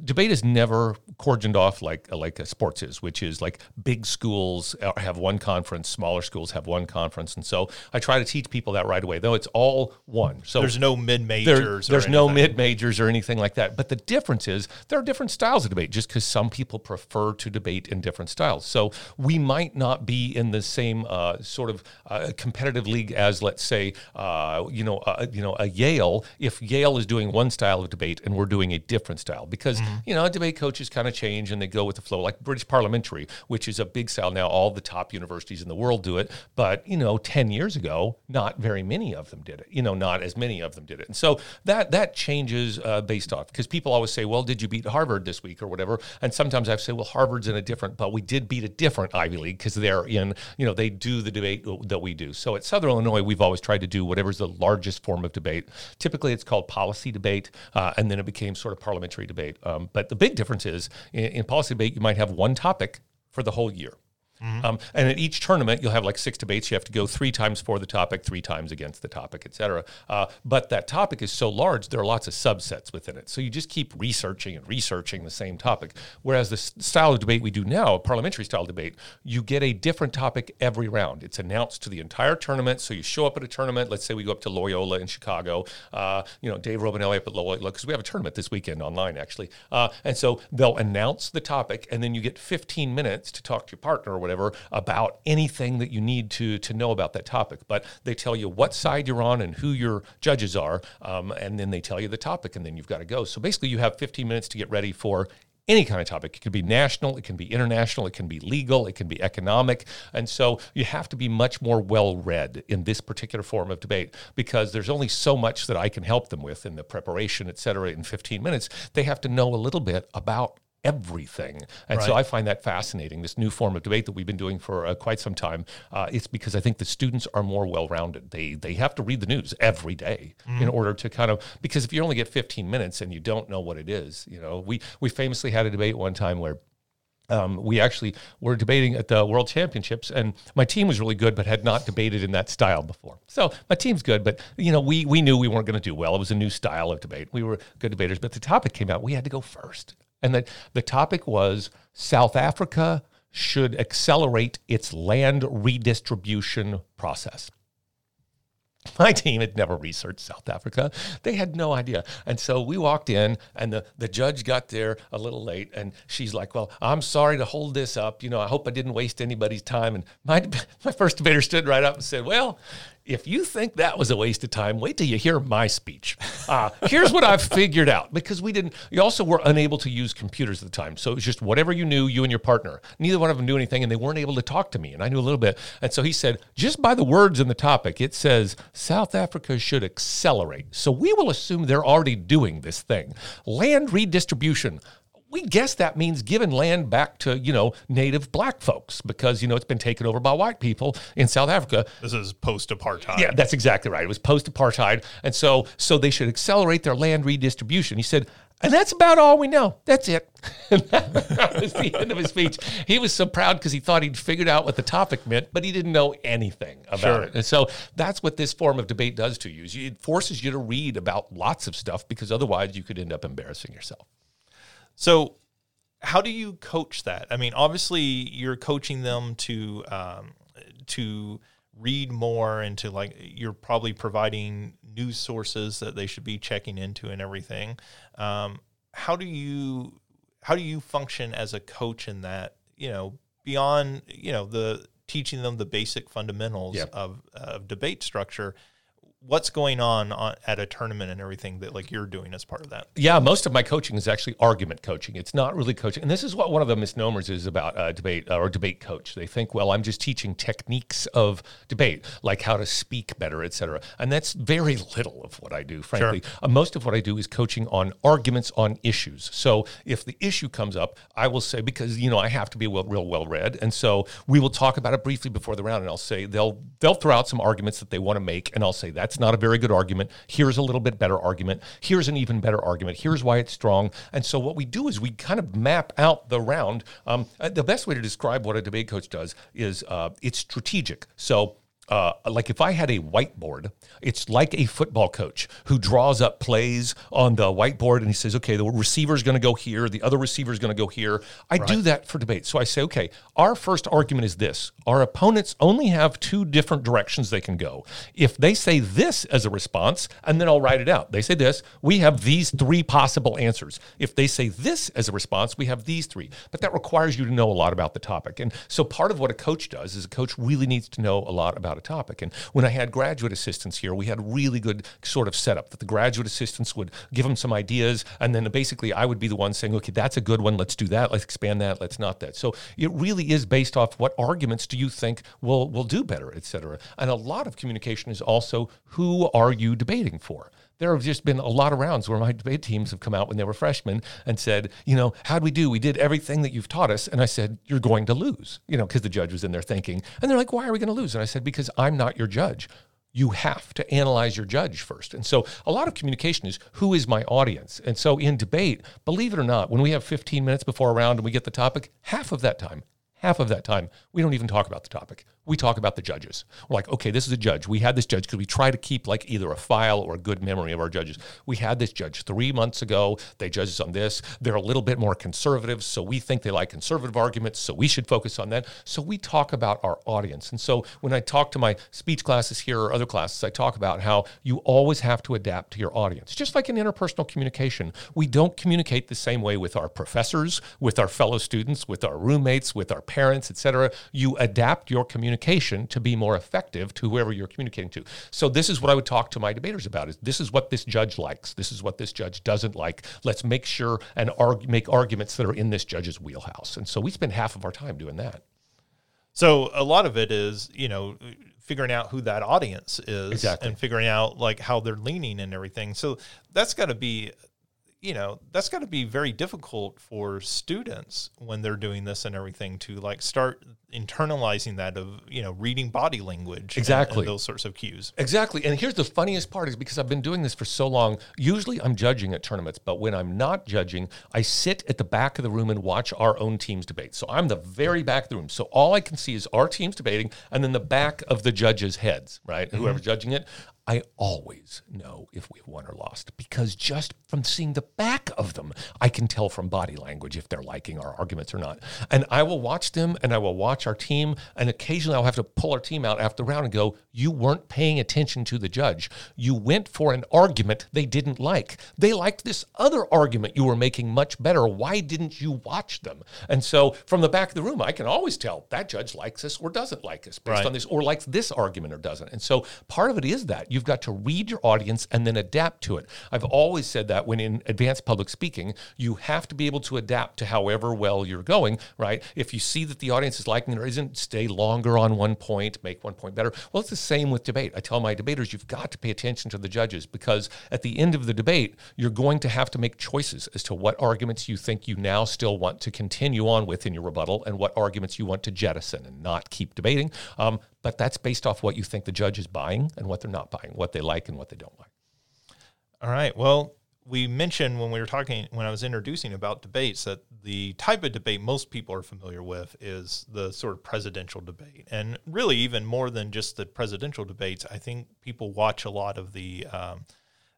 debate is never cordoned off like like sports is, which is like big schools have one conference, smaller schools have one conference, and so I try to teach people that right away. Though it's all one, so there's no mid majors. There, there's no mid majors or anything like that. But the difference is there are different styles of debate, just because some people prefer to debate in different styles. So we might not be in the same uh, sort of uh, competitive league as, let's say, uh, you know, uh, you know, a Yale. If Yale is doing one style of debate and we're doing a different style, because mm-hmm. you know, a debate coaches kind of change and they go with the flow, like British Parliamentary, which is a big style now. All the top universities in the world do it, but you know, ten years ago, not very many of them did it. You know, not as many of them did it, and so that that changes uh, based off because people always say, "Well, did you beat Harvard this week or whatever?" And sometimes I say, "Well, Harvard's in a different, but we did beat a different Ivy League because they're in, you know, they do the debate that we do." So at Southern Illinois, we've always tried to do whatever's the largest form of debate. Typically, it's called policy debate, uh, and then it became sort of parliamentary debate. Um, but the big difference is in, in policy debate, you might have one topic for the whole year. Mm-hmm. Um, and at each tournament, you'll have like six debates. You have to go three times for the topic, three times against the topic, et cetera. Uh, but that topic is so large, there are lots of subsets within it. So you just keep researching and researching the same topic. Whereas the style of debate we do now, a parliamentary style debate, you get a different topic every round. It's announced to the entire tournament. So you show up at a tournament. Let's say we go up to Loyola in Chicago. Uh, you know, Dave Robanelli up at Loyola because we have a tournament this weekend online actually. Uh, and so they'll announce the topic, and then you get 15 minutes to talk to your partner or whatever whatever about anything that you need to to know about that topic. But they tell you what side you're on and who your judges are, um, and then they tell you the topic, and then you've got to go. So basically, you have 15 minutes to get ready for any kind of topic. It can be national, it can be international, it can be legal, it can be economic. And so you have to be much more well read in this particular form of debate because there's only so much that I can help them with in the preparation, et cetera, in 15 minutes. They have to know a little bit about everything. And right. so I find that fascinating, this new form of debate that we've been doing for uh, quite some time. Uh, it's because I think the students are more well rounded. They, they have to read the news every day mm. in order to kind of, because if you only get 15 minutes and you don't know what it is, you know, we, we famously had a debate one time where um, we actually were debating at the World Championships, and my team was really good, but had not debated in that style before. So my team's good, but you know, we we knew we weren't going to do well. It was a new style of debate. We were good debaters, but the topic came out. We had to go first, and that the topic was South Africa should accelerate its land redistribution process. [LAUGHS] My team had never researched South Africa. They had no idea. And so we walked in, and the, the judge got there a little late. And she's like, Well, I'm sorry to hold this up. You know, I hope I didn't waste anybody's time. And my, [LAUGHS] my first debater stood right up and said, Well, if you think that was a waste of time, wait till you hear my speech. Uh, here's what I've figured out because we didn't, you also were unable to use computers at the time. So it was just whatever you knew, you and your partner. Neither one of them knew anything and they weren't able to talk to me. And I knew a little bit. And so he said, just by the words in the topic, it says South Africa should accelerate. So we will assume they're already doing this thing. Land redistribution we guess that means giving land back to you know native black folks because you know it's been taken over by white people in South Africa. This is post apartheid. Yeah, that's exactly right. It was post apartheid, and so so they should accelerate their land redistribution. He said. And that's about all we know. That's it. [LAUGHS] that was the end of his speech. He was so proud because he thought he'd figured out what the topic meant, but he didn't know anything about sure. it. And so that's what this form of debate does to you. It forces you to read about lots of stuff because otherwise you could end up embarrassing yourself. So, how do you coach that? I mean, obviously, you're coaching them to um, to read more and to like you're probably providing news sources that they should be checking into and everything. Um, how do you how do you function as a coach in that? You know, beyond you know the teaching them the basic fundamentals yep. of, of debate structure what's going on, on at a tournament and everything that like you're doing as part of that? Yeah, most of my coaching is actually argument coaching. It's not really coaching, and this is what one of the misnomers is about uh, debate uh, or debate coach. They think, well, I'm just teaching techniques of debate, like how to speak better, etc. And that's very little of what I do, frankly. Sure. Uh, most of what I do is coaching on arguments on issues. So if the issue comes up, I will say because you know I have to be well, real well read, and so we will talk about it briefly before the round, and I'll say they'll they'll throw out some arguments that they want to make, and I'll say that's not a very good argument. Here's a little bit better argument. Here's an even better argument. Here's why it's strong. And so what we do is we kind of map out the round. Um, uh, the best way to describe what a debate coach does is uh, it's strategic. So uh, like if I had a whiteboard, it's like a football coach who draws up plays on the whiteboard and he says, okay, the receiver is going to go here, the other receiver is going to go here. I right. do that for debate. So I say, okay, our first argument is this our opponents only have two different directions they can go. If they say this as a response, and then I'll write it out, they say this, we have these three possible answers. If they say this as a response, we have these three. But that requires you to know a lot about the topic. And so part of what a coach does is a coach really needs to know a lot about a topic. And when I had graduate assistants here, we had really good sort of setup that the graduate assistants would give them some ideas, and then basically I would be the one saying, okay, that's a good one. Let's do that. Let's expand that. Let's not that. So it really is based off what arguments do you think will will do better, et cetera. And a lot of communication is also who are you debating for? There have just been a lot of rounds where my debate teams have come out when they were freshmen and said, you know, how'd we do? We did everything that you've taught us. And I said, you're going to lose, you know, because the judge was in there thinking. And they're like, why are we going to lose? And I said, because I'm not your judge. You have to analyze your judge first. And so a lot of communication is who is my audience? And so in debate, believe it or not, when we have 15 minutes before a round and we get the topic, half of that time, half of that time, we don't even talk about the topic we talk about the judges. We're like, okay, this is a judge. We had this judge because we try to keep like either a file or a good memory of our judges. We had this judge three months ago. They judged us on this. They're a little bit more conservative, so we think they like conservative arguments, so we should focus on that. So we talk about our audience. And so when I talk to my speech classes here or other classes, I talk about how you always have to adapt to your audience. Just like in interpersonal communication, we don't communicate the same way with our professors, with our fellow students, with our roommates, with our parents, etc. You adapt your communication communication to be more effective to whoever you're communicating to. So this is what I would talk to my debaters about is this is what this judge likes. This is what this judge doesn't like. Let's make sure and argue, make arguments that are in this judge's wheelhouse. And so we spend half of our time doing that. So a lot of it is, you know, figuring out who that audience is exactly. and figuring out like how they're leaning and everything. So that's got to be you know that's got to be very difficult for students when they're doing this and everything to like start internalizing that of you know reading body language exactly and, and those sorts of cues. Exactly. And here's the funniest part is because i've been doing this for so long usually i'm judging at tournaments but when i'm not judging i sit at the back of the room and watch our own teams debate. So i'm the very back of the room. So all i can see is our teams debating and then the back of the judges heads right? Mm-hmm. whoever's judging it. I always know if we've won or lost because just from seeing the back of them, I can tell from body language if they're liking our arguments or not. And I will watch them and I will watch our team. And occasionally I'll have to pull our team out after the round and go, You weren't paying attention to the judge. You went for an argument they didn't like. They liked this other argument you were making much better. Why didn't you watch them? And so from the back of the room, I can always tell that judge likes us or doesn't like us based right. on this, or likes this argument or doesn't. And so part of it is that You've got to read your audience and then adapt to it. I've always said that when in advanced public speaking, you have to be able to adapt to however well you're going, right? If you see that the audience is liking or isn't, stay longer on one point, make one point better. Well, it's the same with debate. I tell my debaters, you've got to pay attention to the judges because at the end of the debate, you're going to have to make choices as to what arguments you think you now still want to continue on with in your rebuttal and what arguments you want to jettison and not keep debating. Um, but that's based off what you think the judge is buying and what they're not buying, what they like and what they don't like. All right. Well, we mentioned when we were talking when I was introducing about debates that the type of debate most people are familiar with is the sort of presidential debate, and really even more than just the presidential debates. I think people watch a lot of the, um,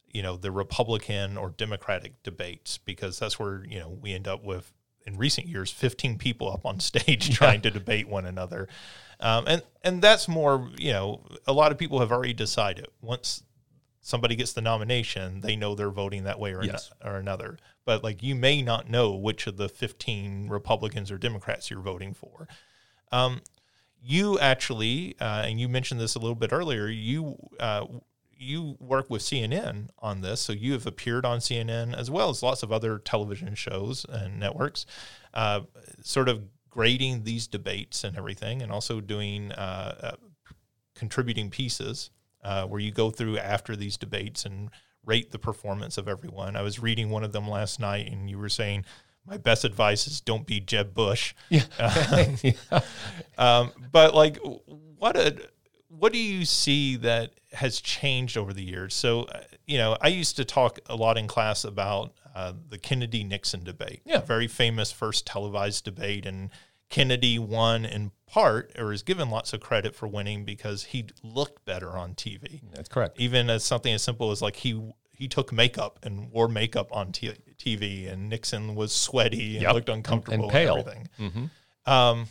you know, the Republican or Democratic debates because that's where you know we end up with in recent years 15 people up on [LAUGHS] stage trying to debate one another um, and and that's more you know a lot of people have already decided once somebody gets the nomination they know they're voting that way or, yes. no, or another. But like you may not know which of the 15 republicans or democrats you're voting for. Um, you actually uh, and you mentioned this a little bit earlier you uh, you work with CNN on this, so you have appeared on CNN as well as lots of other television shows and networks, uh, sort of grading these debates and everything, and also doing uh, uh, contributing pieces uh, where you go through after these debates and rate the performance of everyone. I was reading one of them last night, and you were saying my best advice is don't be Jeb Bush. [LAUGHS] Yeah. [LAUGHS] [LAUGHS] yeah. Um, but like, what a what do you see that has changed over the years? So, uh, you know, I used to talk a lot in class about uh, the Kennedy Nixon debate. Yeah. Very famous first televised debate. And Kennedy won in part, or is given lots of credit for winning because he looked better on TV. That's correct. Even as something as simple as like he he took makeup and wore makeup on t- TV, and Nixon was sweaty and yep. looked uncomfortable and, pale. And everything. Mm-hmm. Um,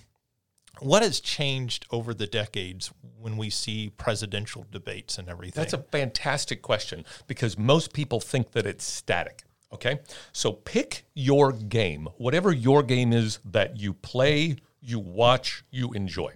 what has changed over the decades when we see presidential debates and everything? That's a fantastic question because most people think that it's static. Okay. So pick your game, whatever your game is that you play, you watch, you enjoy.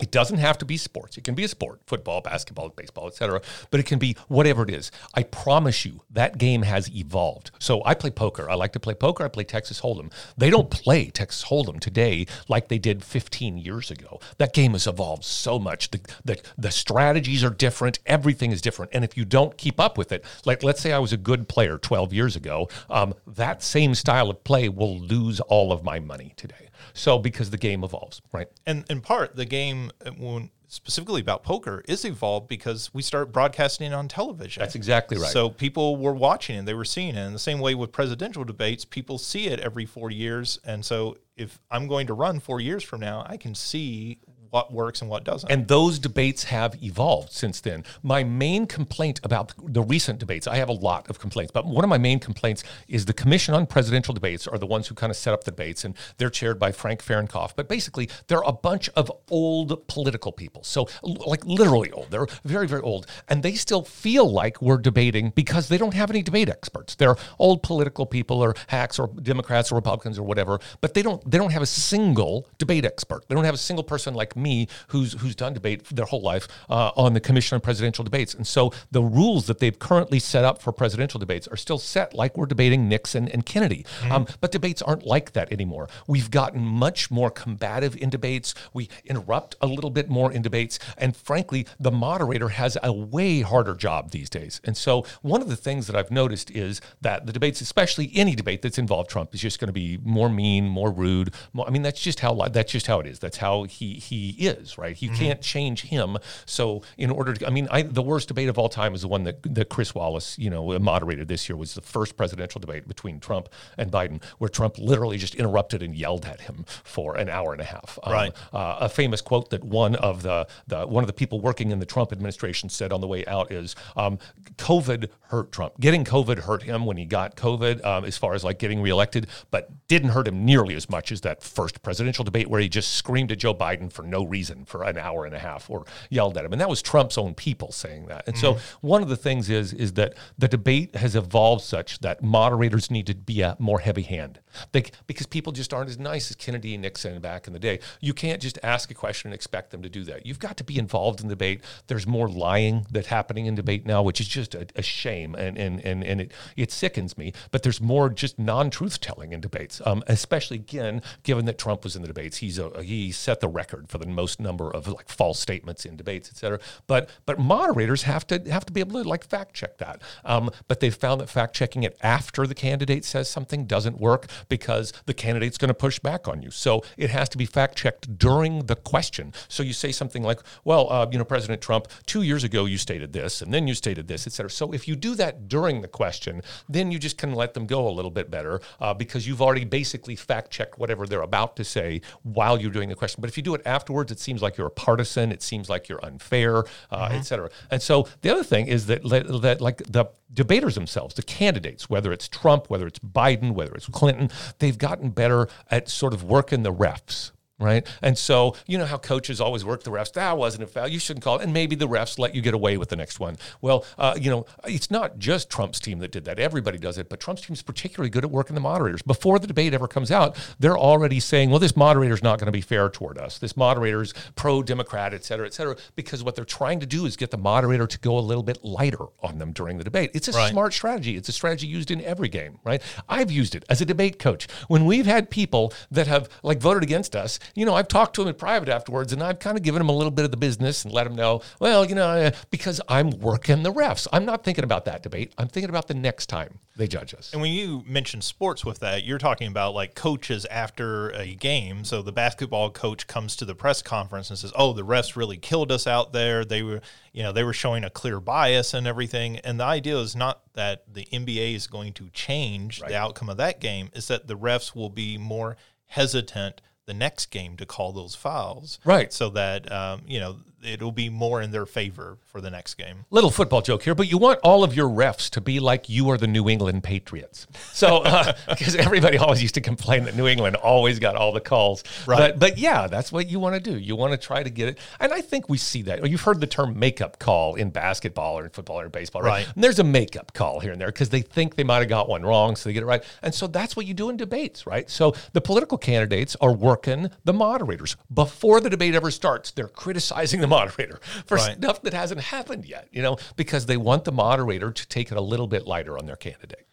It doesn't have to be sports. It can be a sport, football, basketball, baseball, etc. But it can be whatever it is. I promise you, that game has evolved. So I play poker. I like to play poker. I play Texas Hold'em. They don't play Texas Hold'em today like they did 15 years ago. That game has evolved so much. The, the, the strategies are different. Everything is different. And if you don't keep up with it, like let's say I was a good player 12 years ago, um, that same style of play will lose all of my money today. So because the game evolves, right? And in part, the game uh, when specifically about poker is evolved because we start broadcasting on television. That's exactly right. So people were watching and they were seeing it. In the same way with presidential debates, people see it every four years. And so if I'm going to run four years from now, I can see what works and what doesn't. And those debates have evolved since then. My main complaint about the recent debates, I have a lot of complaints, but one of my main complaints is the Commission on Presidential Debates are the ones who kind of set up the debates, and they're chaired by Frank Fahrenkopf. But basically, they're a bunch of old political people. So, like literally old. They're very, very old. And they still feel like we're debating because they don't have any debate experts. They're old political people or hacks or Democrats or Republicans or whatever, but they don't they don't have a single debate expert. They don't have a single person like me who's who's done debate their whole life uh, on the Commission on Presidential Debates. And so the rules that they've currently set up for presidential debates are still set like we're debating Nixon and Kennedy. Mm-hmm. Um, but debates aren't like that anymore. We've gotten much more combative in debates. We interrupt a little bit more in debates. And frankly, the moderator has a way harder job these days. And so one of the things that I've noticed is that the debates, especially any debate that's involved Trump, is just going to be more mean, more rude. More, I mean, that's just how that's just how it is. That's how he he is, right? You mm-hmm. can't change him. So in order to, I mean, I, the worst debate of all time is the one that, that Chris Wallace, you know, moderated this year was the first presidential debate between Trump and Biden, where Trump literally just interrupted and yelled at him for an hour and a half. Um, right. Uh, a famous quote that one of the, the one of the people working in the Trump administration said on the way out is, um, "COVID hurt Trump. Getting COVID hurt him when he got COVID, um, as far as like getting reelected, but didn't hurt him nearly as much as that first presidential debate where he just screamed at Joe Biden for no reason for an hour and a half or yelled at him. And that was Trump's own people saying that. And mm-hmm. so one of the things is is that the debate has evolved such that moderators need to be a more heavy hand. They, because people just aren't as nice as Kennedy and Nixon back in the day. You can't just ask a question and expect them to do that. You've got to be involved in the debate. There's more lying that's happening in debate now, which is just a, a shame and and and, and it, it sickens me. But there's more just non-truth telling in debates, um, especially again, given that Trump was in the debates. He's a, he set the record for the most number of like false statements in debates, et cetera. But but moderators have to have to be able to like fact check that. Um, but they've found that fact checking it after the candidate says something doesn't work because the candidate's going to push back on you. So it has to be fact checked during the question. So you say something like, "Well, uh, you know, President Trump, two years ago you stated this, and then you stated this, et cetera." So if you do that during the question, then you just can let them go a little bit better uh, because you've already basically fact checked whatever they're about to say while you're doing the question. But if you do it afterwards, it seems like you're a partisan. It seems like you're unfair, uh, mm-hmm. et cetera. And so the other thing is that, that like the debaters themselves, the candidates, whether it's Trump, whether it's Biden, whether it's Clinton, they've gotten better at sort of working the refs right? And so, you know how coaches always work the refs. That wasn't a foul. You shouldn't call it. And maybe the refs let you get away with the next one. Well, uh, you know, it's not just Trump's team that did that. Everybody does it, but Trump's team is particularly good at working the moderators. Before the debate ever comes out, they're already saying, well, this moderator's not going to be fair toward us. This moderator's pro-Democrat, et cetera, et cetera, because what they're trying to do is get the moderator to go a little bit lighter on them during the debate. It's a right. smart strategy. It's a strategy used in every game, right? I've used it as a debate coach. When we've had people that have like voted against us, you know, I've talked to them in private afterwards and I've kind of given them a little bit of the business and let them know, well, you know, uh, because I'm working the refs. I'm not thinking about that debate. I'm thinking about the next time they judge us. And when you mention sports with that, you're talking about like coaches after a game. So the basketball coach comes to the press conference and says, "Oh, the refs really killed us out there. They were, you know, they were showing a clear bias and everything." And the idea is not that the NBA is going to change right. the outcome of that game, is that the refs will be more hesitant the next game to call those fouls. Right. So that, um, you know, it'll be more in their favor for the next game. Little football joke here, but you want all of your refs to be like you are the New England Patriots. So, because uh, [LAUGHS] everybody always used to complain that New England always got all the calls. Right. But, but yeah, that's what you want to do. You want to try to get it. And I think we see that. You've heard the term makeup call in basketball or in football or in baseball, right? right. And there's a makeup call here and there because they think they might have got one wrong, so they get it right. And so that's what you do in debates, right? So the political candidates are working the moderators. Before the debate ever starts, they're criticizing the moderator for right. stuff that hasn't happened yet, you know, because they want the moderator to take it a little bit lighter on their candidate.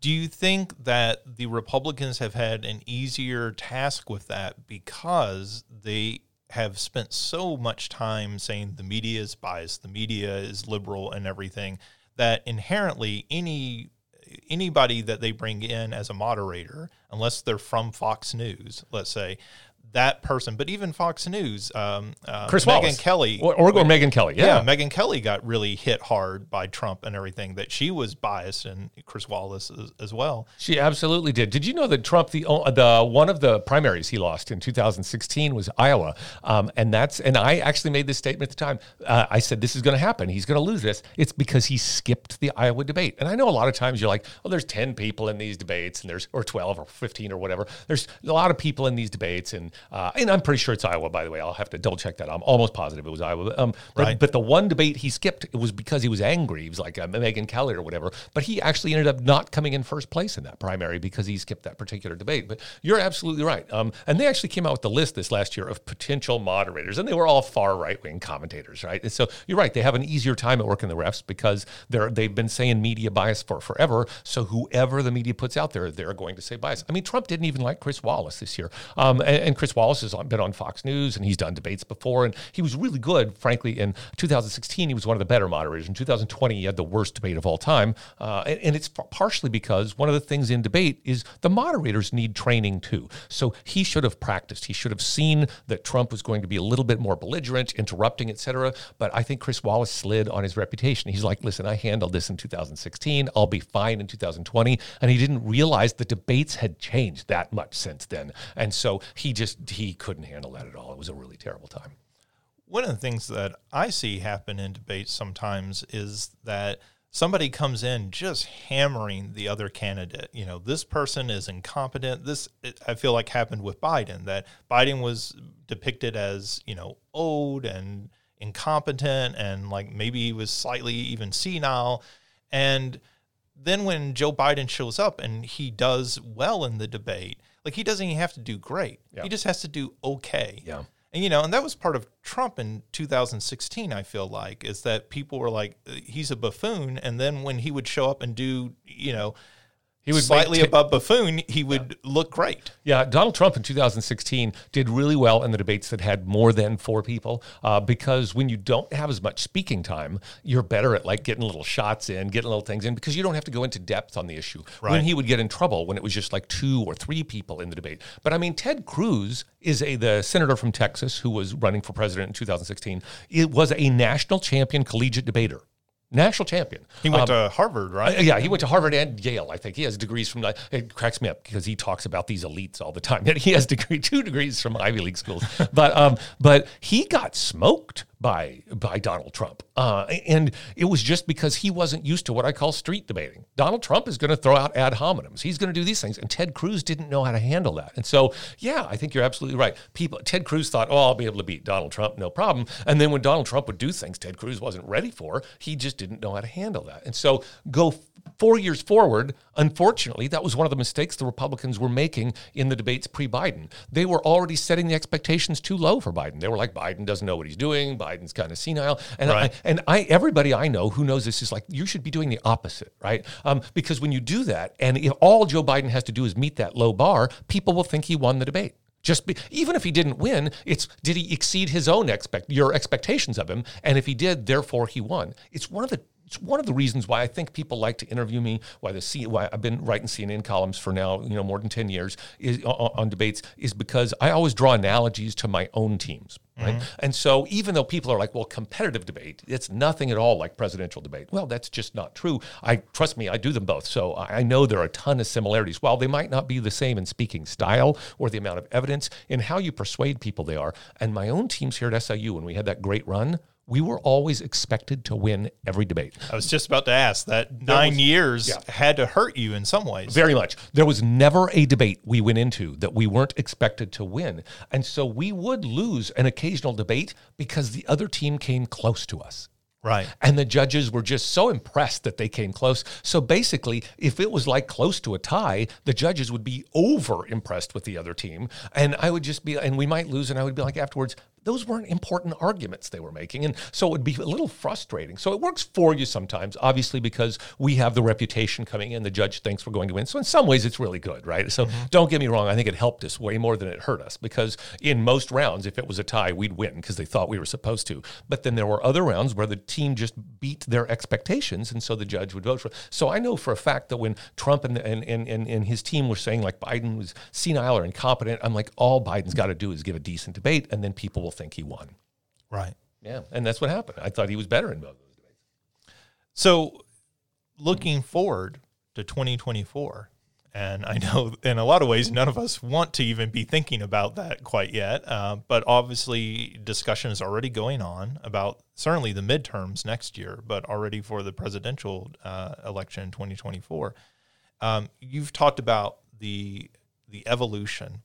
Do you think that the Republicans have had an easier task with that because they have spent so much time saying the media is biased, the media is liberal and everything that inherently any anybody that they bring in as a moderator, unless they're from Fox News, let's say, that person, but even Fox News, um, uh, Chris Wallace. Kelly, or, or, or Megyn Kelly, yeah. yeah, Megyn Kelly got really hit hard by Trump and everything. That she was biased, and Chris Wallace as, as well. She absolutely did. Did you know that Trump, the the one of the primaries he lost in 2016 was Iowa, um, and that's and I actually made this statement at the time. Uh, I said this is going to happen. He's going to lose this. It's because he skipped the Iowa debate. And I know a lot of times you're like, oh, there's 10 people in these debates, and there's or 12 or 15 or whatever. There's a lot of people in these debates, and uh, and I'm pretty sure it's Iowa, by the way. I'll have to double check that. I'm almost positive it was Iowa. Um, but, right. but the one debate he skipped it was because he was angry. He was like uh, Megyn Kelly or whatever. But he actually ended up not coming in first place in that primary because he skipped that particular debate. But you're absolutely right. Um, and they actually came out with the list this last year of potential moderators, and they were all far right wing commentators, right? And so you're right. They have an easier time at working the refs because they're they've been saying media bias for forever. So whoever the media puts out there, they're going to say bias. I mean, Trump didn't even like Chris Wallace this year, um, and, and Chris Wallace has been on Fox News and he's done debates before. And he was really good, frankly. In 2016, he was one of the better moderators. In 2020, he had the worst debate of all time. Uh, and, and, it's partially because one of the things in debate is the moderators need training too. So he should have practiced. He should have seen that Trump was going to be a little bit more belligerent, interrupting, etc. But I think Chris Wallace slid on his reputation. He's like, listen, I handled this in 2016. I'll be fine in 2020. And he didn't realize the debates had changed that much since then. And so he just, he couldn't handle that at all. It was a really terrible time. One of the things that I see happen in debates sometimes is that somebody comes in just hammering the other candidate. You know, this person is incompetent. This I feel like happened with Biden that Biden was depicted as, you know, old and incompetent and like maybe he was slightly even senile and then when Joe Biden shows up and he does well in the debate, like he doesn't even have to do great. Yeah. He just has to do okay. Yeah. And you know, and that was part of Trump in 2016. I feel like is that people were like, uh, he's a buffoon, and then when he would show up and do, you know, he would slightly t- above buffoon, he would yeah. look great. Yeah, Donald Trump in 2016 did really well in the debates that had more than four people uh, because when you don't have as much speaking time, you're better at like getting little shots in, getting little things in because you don't have to go into depth on the issue. Right. When he would get in trouble when it was just like two or three people in the debate. But I mean, Ted Cruz is a the senator from Texas who was running for president in 2016. It was a national champion collegiate debater national champion. He went um, to Harvard, right? Uh, yeah, he went to Harvard and Yale. I think he has degrees from. It cracks me up because he talks about these elites all the time. That [LAUGHS] he has degree two degrees from Ivy League schools, [LAUGHS] but um, but he got smoked by by Donald Trump, uh, and it was just because he wasn't used to what I call street debating. Donald Trump is going to throw out ad hominems. He's going to do these things, and Ted Cruz didn't know how to handle that. And so, yeah, I think you're absolutely right. People, Ted Cruz thought, oh, I'll be able to beat Donald Trump, no problem. And then when Donald Trump would do things Ted Cruz wasn't ready for, he just didn't know how to handle that. And so, go four years forward. Unfortunately, that was one of the mistakes the Republicans were making in the debates pre-Biden. They were already setting the expectations too low for Biden. They were like, Biden doesn't know what he's doing. Biden's kind of senile. And right. I, and I, everybody I know who knows this is like, you should be doing the opposite, right? Um, because when you do that, and if all Joe Biden has to do is meet that low bar, people will think he won the debate. Just be, even if he didn't win, it's did he exceed his own expect your expectations of him? And if he did, therefore he won. It's one of the it's one of the reasons why I think people like to interview me. Why the C, why I've been writing CNN columns for now, you know, more than ten years is, on, on debates is because I always draw analogies to my own teams. Right. Mm-hmm. And so even though people are like, well, competitive debate, it's nothing at all like presidential debate. Well, that's just not true. I trust me, I do them both. So I know there are a ton of similarities. While they might not be the same in speaking style or the amount of evidence in how you persuade people they are. And my own teams here at SIU, when we had that great run, we were always expected to win every debate. I was just about to ask that nine was, years yeah. had to hurt you in some ways. Very much. There was never a debate we went into that we weren't expected to win. And so we would lose an occasional debate because the other team came close to us. Right. And the judges were just so impressed that they came close. So basically, if it was like close to a tie, the judges would be over impressed with the other team. And I would just be, and we might lose. And I would be like, afterwards, those weren't important arguments they were making. And so it would be a little frustrating. So it works for you sometimes, obviously, because we have the reputation coming in. The judge thinks we're going to win. So in some ways, it's really good, right? So mm-hmm. don't get me wrong. I think it helped us way more than it hurt us because in most rounds, if it was a tie, we'd win because they thought we were supposed to. But then there were other rounds where the team just beat their expectations. And so the judge would vote for it. So I know for a fact that when Trump and, and, and, and his team were saying like Biden was senile or incompetent, I'm like, all Biden's got to do is give a decent debate and then people will will think he won. Right. Yeah. And that's what happened. I thought he was better in both those debates. So looking forward to 2024, and I know [LAUGHS] in a lot of ways, none of us want to even be thinking about that quite yet. Uh, but obviously, discussion is already going on about certainly the midterms next year, but already for the presidential uh, election in 2024. Um, you've talked about the the evolution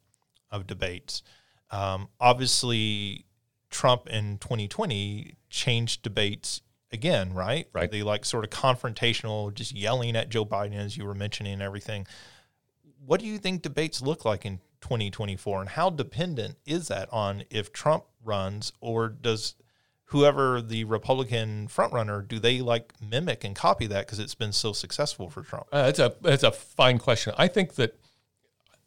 of debates. Um, obviously, Trump in 2020 changed debates again, right? Right. The like sort of confrontational, just yelling at Joe Biden as you were mentioning and everything. What do you think debates look like in 2024, and how dependent is that on if Trump runs, or does whoever the Republican frontrunner do they like mimic and copy that because it's been so successful for Trump? Uh, it's a it's a fine question. I think that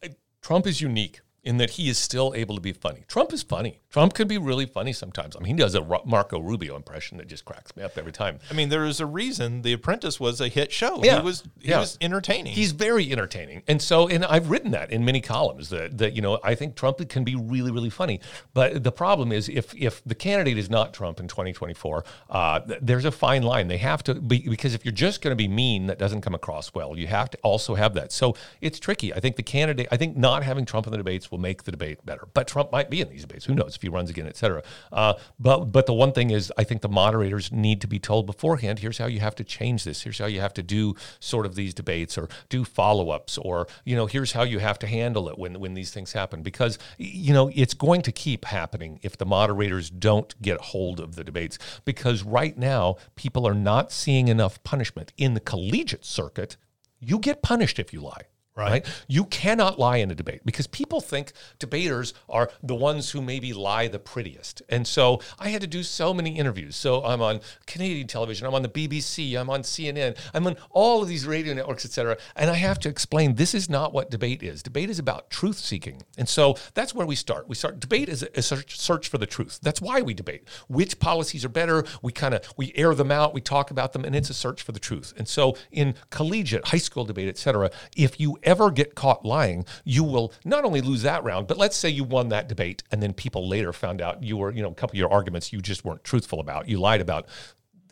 uh, Trump is unique in that he is still able to be funny. Trump is funny. Trump can be really funny sometimes. I mean, he does a Marco Rubio impression that just cracks me up every time. I mean, there is a reason The Apprentice was a hit show. Yeah. He was he yeah. was entertaining. He's very entertaining. And so and I've written that in many columns that that you know, I think Trump can be really really funny. But the problem is if if the candidate is not Trump in 2024, uh, there's a fine line. They have to be because if you're just going to be mean that doesn't come across well, you have to also have that. So it's tricky. I think the candidate I think not having Trump in the debates will make the debate better. But Trump might be in these debates. Who knows? If he runs again, et cetera. Uh, but but the one thing is, I think the moderators need to be told beforehand. Here's how you have to change this. Here's how you have to do sort of these debates or do follow ups or you know here's how you have to handle it when when these things happen because you know it's going to keep happening if the moderators don't get hold of the debates because right now people are not seeing enough punishment in the collegiate circuit. You get punished if you lie. Right. right. You cannot lie in a debate because people think debaters are the ones who maybe lie the prettiest. And so I had to do so many interviews. So I'm on Canadian television, I'm on the BBC, I'm on CNN, I'm on all of these radio networks, et cetera. And I have to explain this is not what debate is. Debate is about truth seeking. And so that's where we start. We start debate is a search for the truth. That's why we debate. Which policies are better? We kind of we air them out, we talk about them, and it's a search for the truth. And so in collegiate, high school debate, et cetera, if you ever get caught lying, you will not only lose that round, but let's say you won that debate and then people later found out you were, you know, a couple of your arguments you just weren't truthful about, you lied about.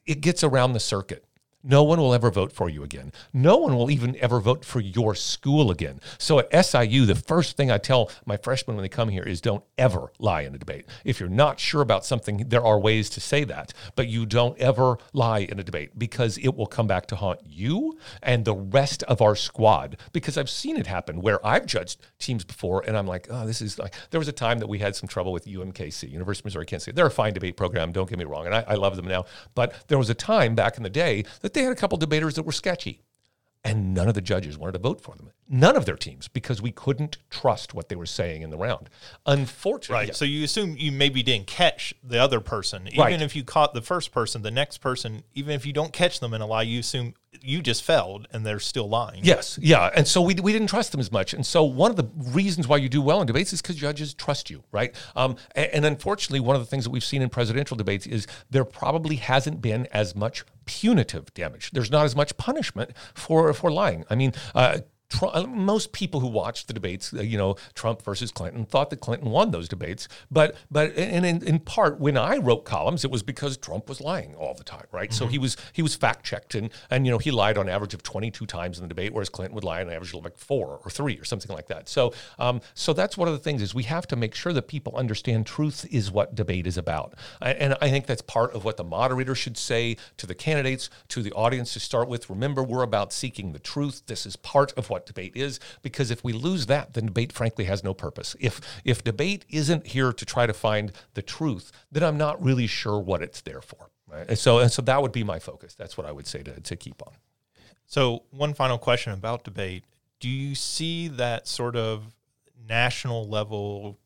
It gets around the circuit. No one will ever vote for you again. No one will even ever vote for your school again. So at SIU, the first thing I tell my freshmen when they come here is don't ever lie in a debate. If you're not sure about something, there are ways to say that, but you don't ever lie in a debate because it will come back to haunt you and the rest of our squad. Because I've seen it happen where I've judged teams before and I'm like, oh, this is like, there was a time that we had some trouble with UMKC, University of Missouri Kansas They're a fine debate program, don't get me wrong, and I, I love them now. But there was a time back in the day that they had a couple debaters that were sketchy and none of the judges wanted to vote for them. None of their teams because we couldn't trust what they were saying in the round. Unfortunately, right. So you assume you maybe didn't catch the other person, even right. if you caught the first person, the next person, even if you don't catch them in a lie, you assume you just failed and they're still lying. Yes, yeah, and so we, we didn't trust them as much. And so one of the reasons why you do well in debates is because judges trust you, right? Um, and, and unfortunately, one of the things that we've seen in presidential debates is there probably hasn't been as much punitive damage. There's not as much punishment for for lying. I mean, uh, Trump, uh, most people who watched the debates, uh, you know, Trump versus Clinton, thought that Clinton won those debates. But but and in, in part, when I wrote columns, it was because Trump was lying all the time, right? Mm-hmm. So he was he was fact checked, and and you know he lied on average of twenty two times in the debate, whereas Clinton would lie on average of like four or three or something like that. So um, so that's one of the things is we have to make sure that people understand truth is what debate is about, and I think that's part of what the moderator should say to the candidates, to the audience to start with. Remember, we're about seeking the truth. This is part of what what debate is because if we lose that, then debate frankly has no purpose. If if debate isn't here to try to find the truth, then I'm not really sure what it's there for. Right? And so and so that would be my focus. That's what I would say to, to keep on. So one final question about debate. Do you see that sort of national level,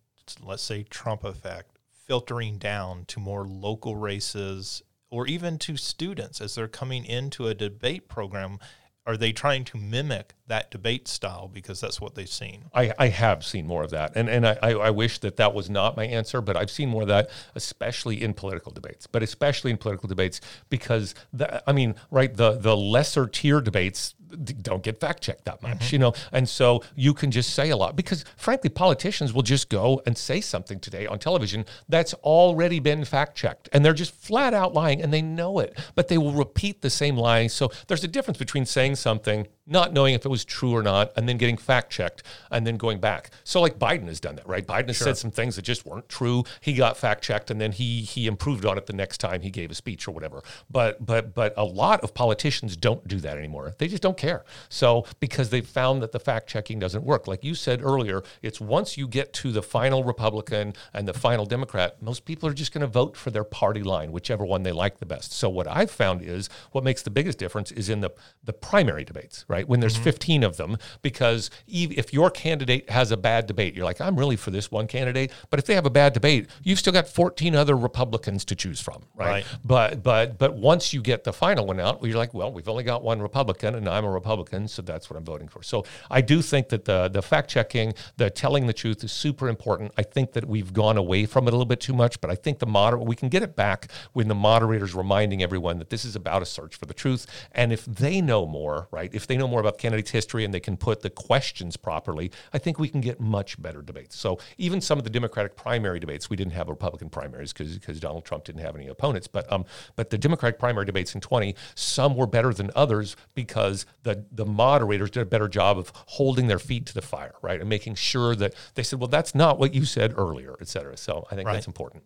let's say Trump effect, filtering down to more local races or even to students as they're coming into a debate program are they trying to mimic that debate style because that's what they've seen? I, I have seen more of that, and and I, I wish that that was not my answer, but I've seen more of that, especially in political debates, but especially in political debates because the, I mean, right, the the lesser tier debates don't get fact checked that much, mm-hmm. you know? And so you can just say a lot because frankly, politicians will just go and say something today on television that's already been fact checked and they're just flat out lying and they know it, but they will repeat the same lie. So there's a difference between saying something not knowing if it was true or not, and then getting fact checked and then going back. So like Biden has done that, right? Biden has sure. said some things that just weren't true. He got fact checked and then he he improved on it the next time he gave a speech or whatever. But but but a lot of politicians don't do that anymore. They just don't care. So because they've found that the fact checking doesn't work. Like you said earlier, it's once you get to the final Republican and the final Democrat, most people are just going to vote for their party line, whichever one they like the best. So what I've found is what makes the biggest difference is in the the primary debates, right? Right? When there's mm-hmm. 15 of them, because if your candidate has a bad debate, you're like, I'm really for this one candidate. But if they have a bad debate, you've still got 14 other Republicans to choose from, right? right. But but but once you get the final one out, you're like, well, we've only got one Republican, and I'm a Republican, so that's what I'm voting for. So I do think that the the fact checking, the telling the truth is super important. I think that we've gone away from it a little bit too much, but I think the moder we can get it back when the moderator's reminding everyone that this is about a search for the truth, and if they know more, right? If they know more about candidate's history and they can put the questions properly, I think we can get much better debates. So even some of the Democratic primary debates, we didn't have Republican primaries because because Donald Trump didn't have any opponents. But um, but the Democratic primary debates in 20, some were better than others because the the moderators did a better job of holding their feet to the fire, right, and making sure that they said, well, that's not what you said earlier, et cetera. So I think right. that's important.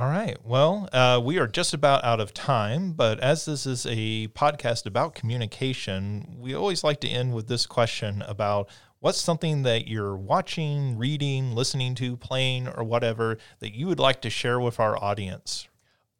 All right. Well, uh, we are just about out of time, but as this is a podcast about communication, we always like to end with this question about what's something that you're watching, reading, listening to, playing, or whatever that you would like to share with our audience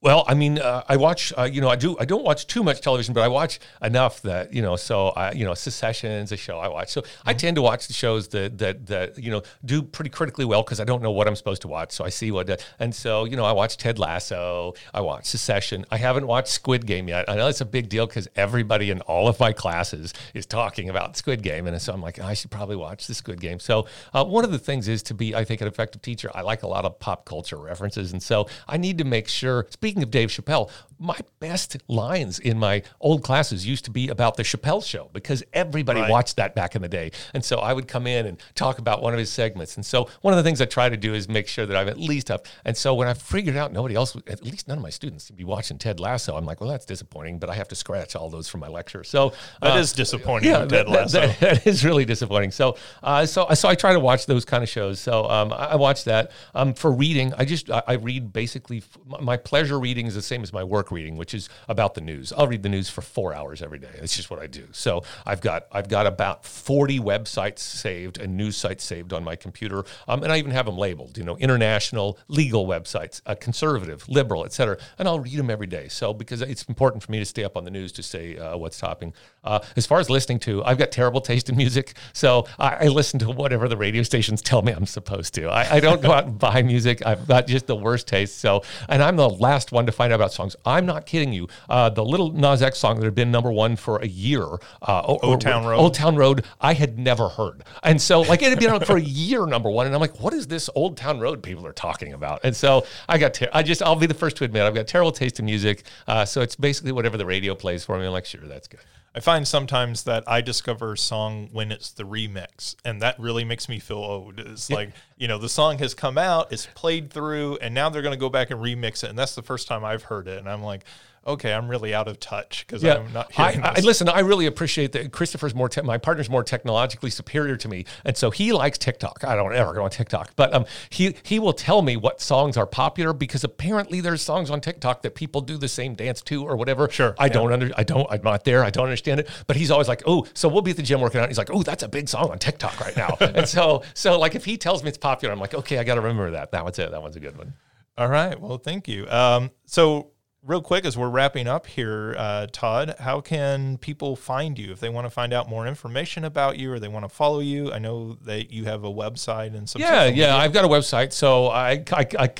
well, I mean, uh, I watch. Uh, you know, I do. I don't watch too much television, but I watch enough that you know. So, I, you know, Succession's a show I watch. So, mm-hmm. I tend to watch the shows that that that you know do pretty critically well because I don't know what I'm supposed to watch. So I see what. And so, you know, I watch Ted Lasso. I watch Succession. I haven't watched Squid Game yet. I know it's a big deal because everybody in all of my classes is talking about Squid Game, and so I'm like, I should probably watch the Squid Game. So, uh, one of the things is to be, I think, an effective teacher. I like a lot of pop culture references, and so I need to make sure. Speaking speaking of Dave Chappelle, my best lines in my old classes used to be about the Chappelle show because everybody Right. watched that back in the day. And so I would come in and talk about one of his segments. And so one of the things I try to do is make sure that I've at least up. And so when I figured out nobody else, at least none of my students seem to be watching Ted Lasso, I'm like, well, that's disappointing, but I have to scratch all those from my lecture. So That uh, is disappointing yeah, Ted that- that- that- that is really disappointing. So, uh, so, so I try to watch those kind of shows. So, um, I, I watch that. Um, for reading, I just I, I read basically. my pleasure reading is the same as my work reading, which is about the news. I'll read the news for four hours every day. It's just what I do. So, I've got I've got about forty websites saved and news sites saved on my computer, um, and I even have them labeled. You know, international legal websites, uh, conservative, liberal, et cetera, and I'll read them every day. So, because it's important for me to stay up on the news to say uh, what's topping. Uh, as far as listening to, I've got terrible taste in music, so I, I listen to whatever the radio stations tell me I'm supposed to. I, I don't go out and buy music. I've got just the worst taste. So, and I'm the last one to find out about songs. I'm not kidding you. Uh, the Lil Nas X song that had been number one for a year, uh, Old Town Road. Old Town Road, I had never heard, and so like it had been on for a year, number one, and I'm like, what is this Old Town Road people are talking about? And so I got, ter- I just, I'll be the first to admit, I've got terrible taste in music. Uh, so it's basically whatever the radio plays for me. I'm like, sure, that's good. I find sometimes that I discover a song when it's the remix, and that really makes me feel old. It's like, you know, the song has come out, it's played through, and now they're going to go back and remix it. And that's the first time I've heard it. And I'm like, okay, I'm really out of touch because I'm not I, hearing I, this. listen. I really appreciate that Christopher's more. Te- my partner's more technologically superior to me, and so he likes TikTok. I don't ever go on TikTok, but um, he he will tell me what songs are popular because apparently there's songs on TikTok that people do the same dance to or whatever. Sure, I yeah. don't under. I don't. I'm not there. I don't understand it. But he's always like, oh, so we'll be at the gym working out. He's like, oh, that's a big song on TikTok right now. [LAUGHS] and so so like if he tells me it's popular, I'm like, okay, I got to remember that. That one's it. That one's a good one. All right. Well, thank you. Um, so, real quick, as we're wrapping up here, uh, Todd, how can people find you if they want to find out more information about you or they want to follow you? I know that you have a website and some. Yeah, yeah. I've got a website, so I I, I,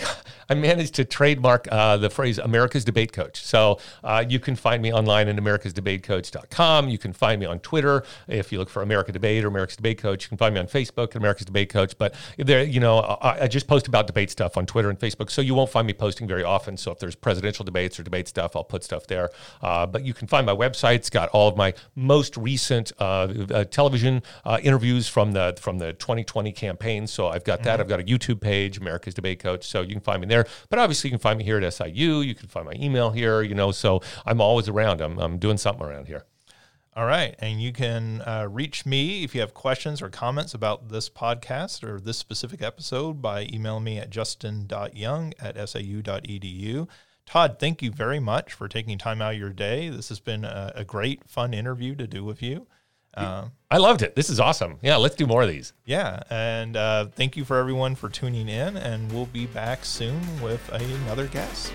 I managed to trademark uh, the phrase America's Debate Coach. So uh, you can find me online at americasdebatecoach.com. You can find me on Twitter if you look for America Debate or America's Debate Coach. You can find me on Facebook at America's Debate Coach. But there, you know, I, I just post about debate stuff on Twitter and Facebook, so you won't find me posting very often. So if there's presidential debates or debate stuff, I'll put stuff there. Uh, but you can find my website. It's got all of my most recent uh, uh, television uh, interviews from the from the 2020 campaign. So I've got that. I've got a YouTube page, America's Debate Coach. So you can find me there. But obviously, you can find me here at SIU. You can find my email here. You know, so I'm always around. I'm I'm doing something around here. All right. And you can uh, reach me if you have questions or comments about this podcast or this specific episode by emailing me at justin.young at sau.edu. Todd, thank you very much for taking time out of your day. This has been a, a great, fun interview to do with you. Um, I loved it. This is awesome. Yeah, let's do more of these. yeah. And uh, thank you for everyone for tuning in. And we'll be back soon with another guest.